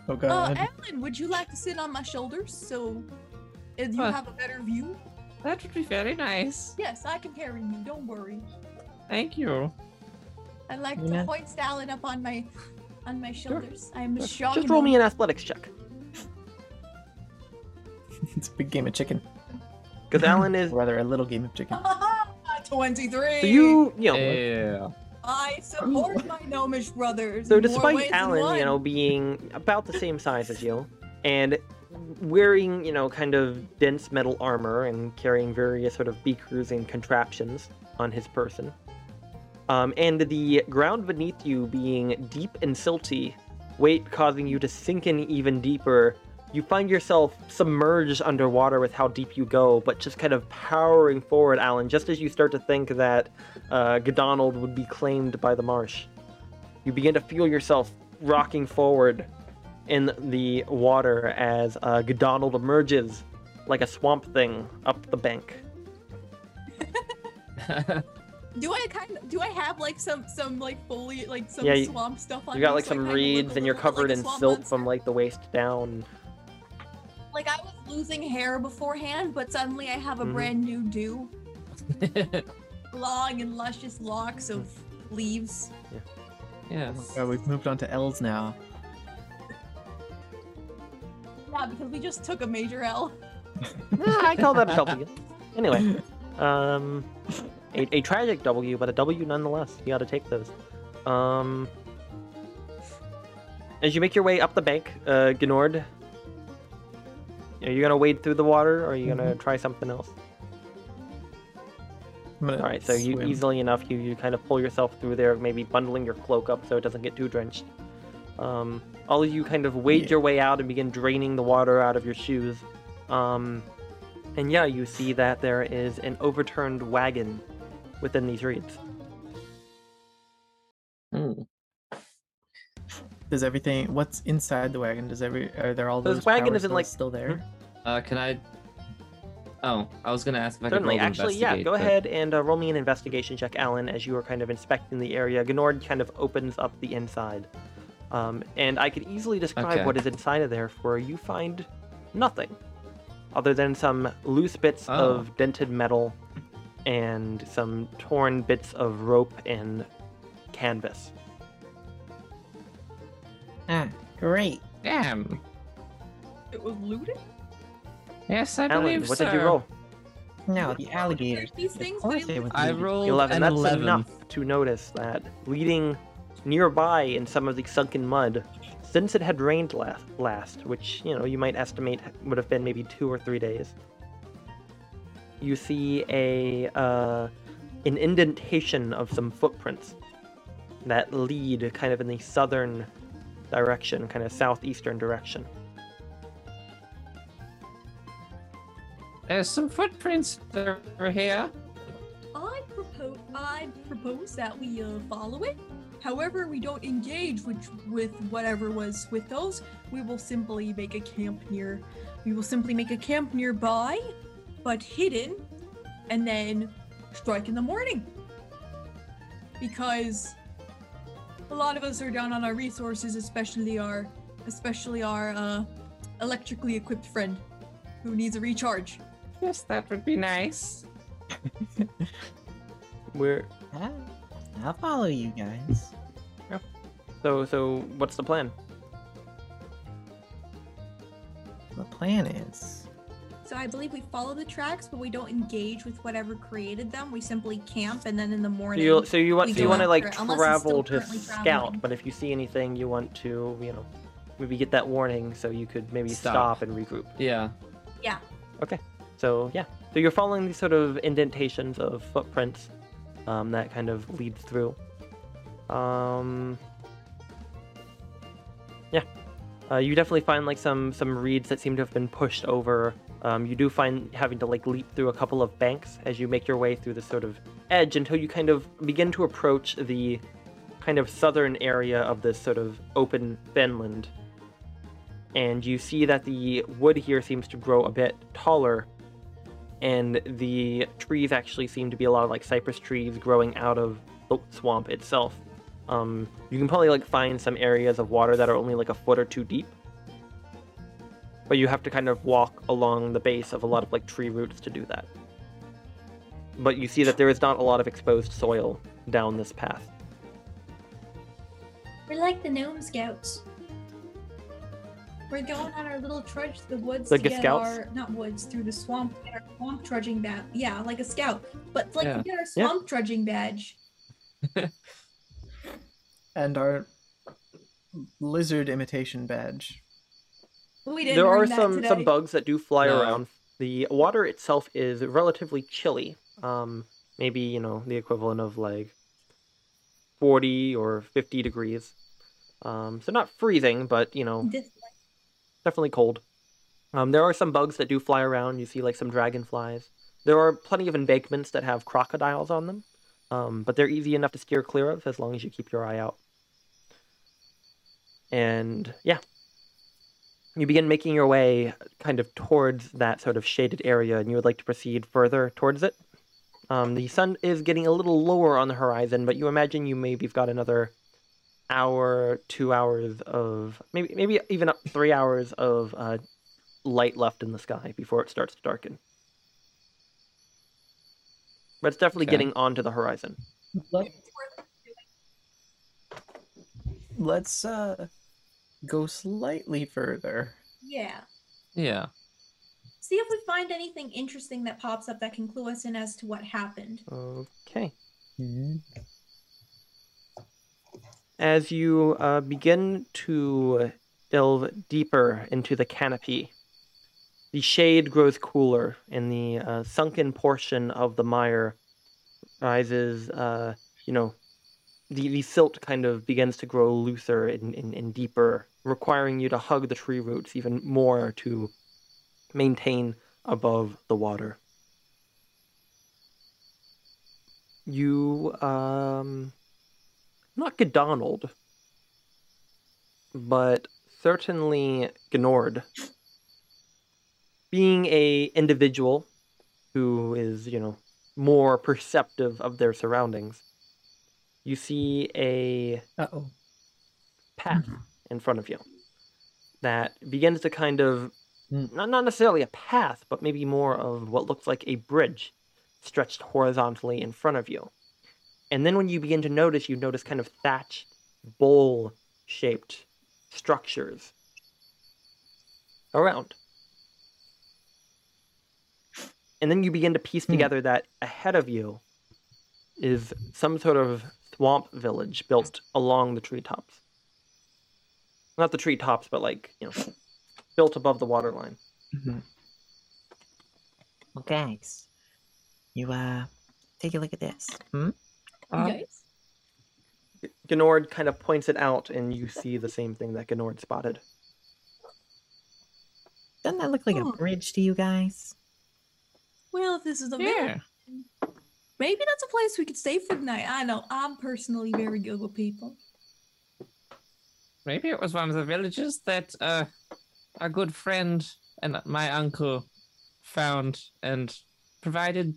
Oh Uh, god. Alan, would you like to sit on my shoulders so uh, you Uh. have a better view? That would be very nice. Yes, I can carry you. Don't worry. Thank you. I like Yeah. to hoist Alan up on my on my shoulders. I'm a strong. Just roll me an athletics check, <laughs> it's a big game of chicken. because Alan is. <laughs> Or rather, a little game of chicken. <laughs> Twenty-three. So you, you know, Yeah. I support my gnomish brothers. So in more despite than Alan, you one. know, being about the same size as you, and wearing, you know, kind of dense metal armor and carrying various sort of beakers and contraptions on his person, um, and the ground beneath you being deep and silty, weight causing you to sink in even deeper, you find yourself submerged underwater with how deep you go, but just kind of powering forward, Alan, just as you start to think that uh, Godonald would be claimed by the marsh. You begin to feel yourself rocking forward in the water as uh, Godonald emerges like a swamp thing up the bank. <laughs> do I kind of do I have like some some like foliage like some Yeah, you- swamp stuff on You got like so some reeds and you're covered like in silt monster? from like the waist down. Like I was losing hair beforehand, but suddenly I have a Mhm. brand new do. <laughs> Long and luscious locks of leaves. yes. Oh, we've moved on to L's now. Yeah, because we just took a major L. <laughs> Ah, call that a W. Anyway, um, a, a tragic W, but a W nonetheless. You got to take those. Um, as you make your way up the bank, uh, Gnord, are you gonna wade through the water, or are you gonna try something else? All right, so you easily enough, you, you kind of pull yourself through there, maybe bundling your cloak up so it doesn't get too drenched. Um, all of you kind of wade Yeah. your way out and begin draining the water out of your shoes. Um, and yeah, you see that there is an overturned wagon within these reeds. Hmm. Does everything? What's inside the wagon? Does every? Are there all This those wagon isn't, like- still there? Uh, can I? Oh, I was gonna ask if I Certainly, could roll actually, yeah, go but- ahead and uh, roll me an investigation check, Alan, as you are kind of inspecting the area. Gnord kind of opens up the inside. Um, and I could easily describe Okay. what is inside of there for you find nothing other than some loose bits Oh. of dented metal and some torn bits of rope and canvas. Ah, great. Damn. It was looted? Yes, I Alan, believe what so. did you roll? No, the alligators. These Of things course we- they would I be- rolled 11. an That's 11. enough to notice that leading nearby in some of the sunken mud, since it had rained last, last, which, you know, you might estimate would have been maybe two or three days, you see a uh, an indentation of some footprints that lead kind of in the southern direction, kind of southeastern direction. There's some footprints over here. I propose I propose that we uh, follow it. However, we don't engage with with whatever was with those. We will simply make a camp near. We will simply make a camp nearby, but hidden, and then strike in the morning. Because a lot of us are down on our resources, especially our especially our uh, electrically equipped friend who needs a recharge. Yes, that would be nice. <laughs> We're Ah, I'll follow you guys. so so. What's the plan? The plan is. So I believe we follow the tracks, but we don't engage with whatever created them. We simply camp, and then in the So morning. you so you want we so you want to like it, travel to scout, traveling. but if you see anything, you want to you know maybe get that warning so you could maybe Stop. stop, and regroup. Yeah. So yeah, so you're following these sort of indentations of footprints um, that kind of leads through. Um, yeah, uh, you definitely find like some some reeds that seem to have been pushed over. Um, you do find having to like leap through a couple of banks as you make your way through this sort of edge until you kind of begin to approach the kind of southern area of this sort of open fenland. And you see that the wood here seems to grow a bit taller and the trees actually seem to be a lot of like cypress trees growing out of the swamp itself. Um, you can probably like find some areas of water that are only like a foot or two deep, but you have to kind of walk along the base of a lot of like tree roots to do that. But you see that there is not a lot of exposed soil down this path. We're like the gnome scouts. We're going on our little trudge through the woods Like to a get scouts? our not woods through the swamp. to Get our swamp trudging badge. Yeah, like a scout, but like Yeah. to get our Yeah. swamp trudging badge. <laughs> And our lizard imitation badge. We didn't. there are bring that some some bugs that do fly No. around. The water itself is relatively chilly. Um, maybe you know the equivalent of like forty or fifty degrees. Um, so not freezing, but you know Dis- definitely cold. Um, there are some bugs that do fly around. You see like some dragonflies. There are plenty of embankments that have crocodiles on them, um, but they're easy enough to steer clear of as long as you keep your eye out. And yeah, you begin making your way kind of towards that sort of shaded area, and you would like to proceed further towards it. Um, the sun is getting a little lower on the horizon, but you imagine you maybe have got another hour, two hours of maybe maybe even up three hours of uh, light left in the sky before it starts to darken. But it's definitely Okay. getting onto the horizon. Let, It's worth doing. let's uh go slightly further. Yeah. Yeah. See if we find anything interesting that pops up that can clue us in as to what happened. Okay. Hmm. As you uh, begin to delve deeper into the canopy, the shade grows cooler, and the uh, sunken portion of the mire rises. Uh, you know, the, the silt kind of begins to grow looser and, and, and deeper, requiring you to hug the tree roots even more to maintain above the water. You, um, not Godonald, but certainly Gnord. Being a individual who is, you know, more perceptive of their surroundings, you see a Uh oh. path in front of you that begins to kind of Mm. not, not necessarily a path, but maybe more of what looks like a bridge stretched horizontally in front of you. And then when you begin to notice, you notice kind of thatched, bowl shaped structures around. And then you begin to piece Hmm. together that ahead of you is some sort of swamp village built along the treetops. Not the treetops, but like, you know, built above the waterline. Mhm. Well, guys, you uh, take a look at this. Hmm? Um, Guys? Gnord kind of points it out, and you see the same thing that Gnord spotted. Doesn't that look like Oh. a bridge to you guys? Well, if this is a village, Yeah. maybe that's a place we could stay for the night. I know I'm personally very good with people. Maybe it was one of the villages that uh, a good friend and my uncle found and provided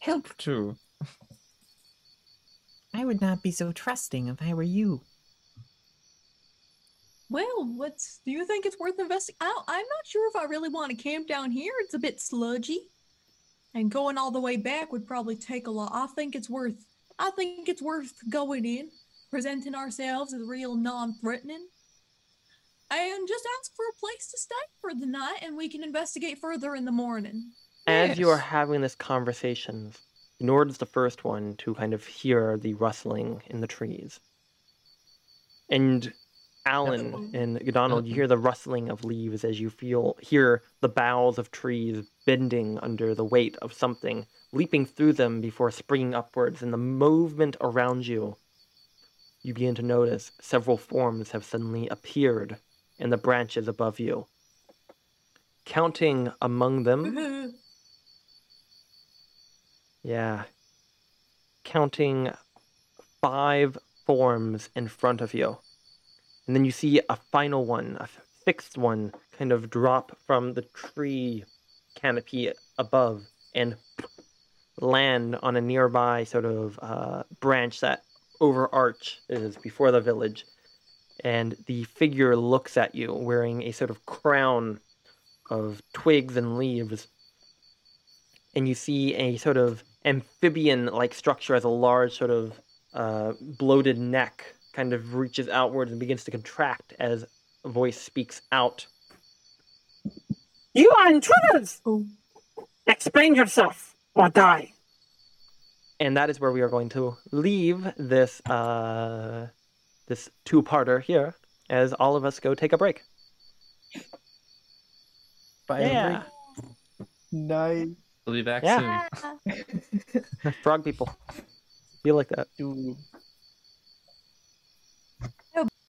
help to. I would not be so trusting if I were you. Well, what's do you think it's worth investing? I, I'm not sure if I really want to camp down here. It's a bit sludgy, and going all the way back would probably take a lot. I think it's worth. I think it's worth going in, presenting ourselves as real non-threatening, and just ask for a place to stay for the night, and we can investigate further in the morning. As you are having this conversation, Gnord's the first one to kind of hear the rustling in the trees. And Alan and Donald, you mm-hmm. hear the rustling of leaves as you feel hear the boughs of trees bending under the weight of something, leaping through them before springing upwards. And the movement around you, you begin to notice several forms have suddenly appeared in the branches above you. Counting among them, mm-hmm. Yeah. Counting five forms in front of you. And then you see a final one, a sixth one, kind of drop from the tree canopy above and land on a nearby sort of uh, branch that overarch is before the village. And the figure looks at you wearing a sort of crown of twigs and leaves and you see a sort of amphibian like structure as a large sort of uh, bloated neck kind of reaches outwards and begins to contract as a voice speaks out. You are intruders! Explain yourself or die. And that is where we are going to leave this uh, this two-parter here as all of us go take a break. Bye. Yeah. Night. We'll be back Yeah. soon. <laughs> Frog people. Feel like that. Dude.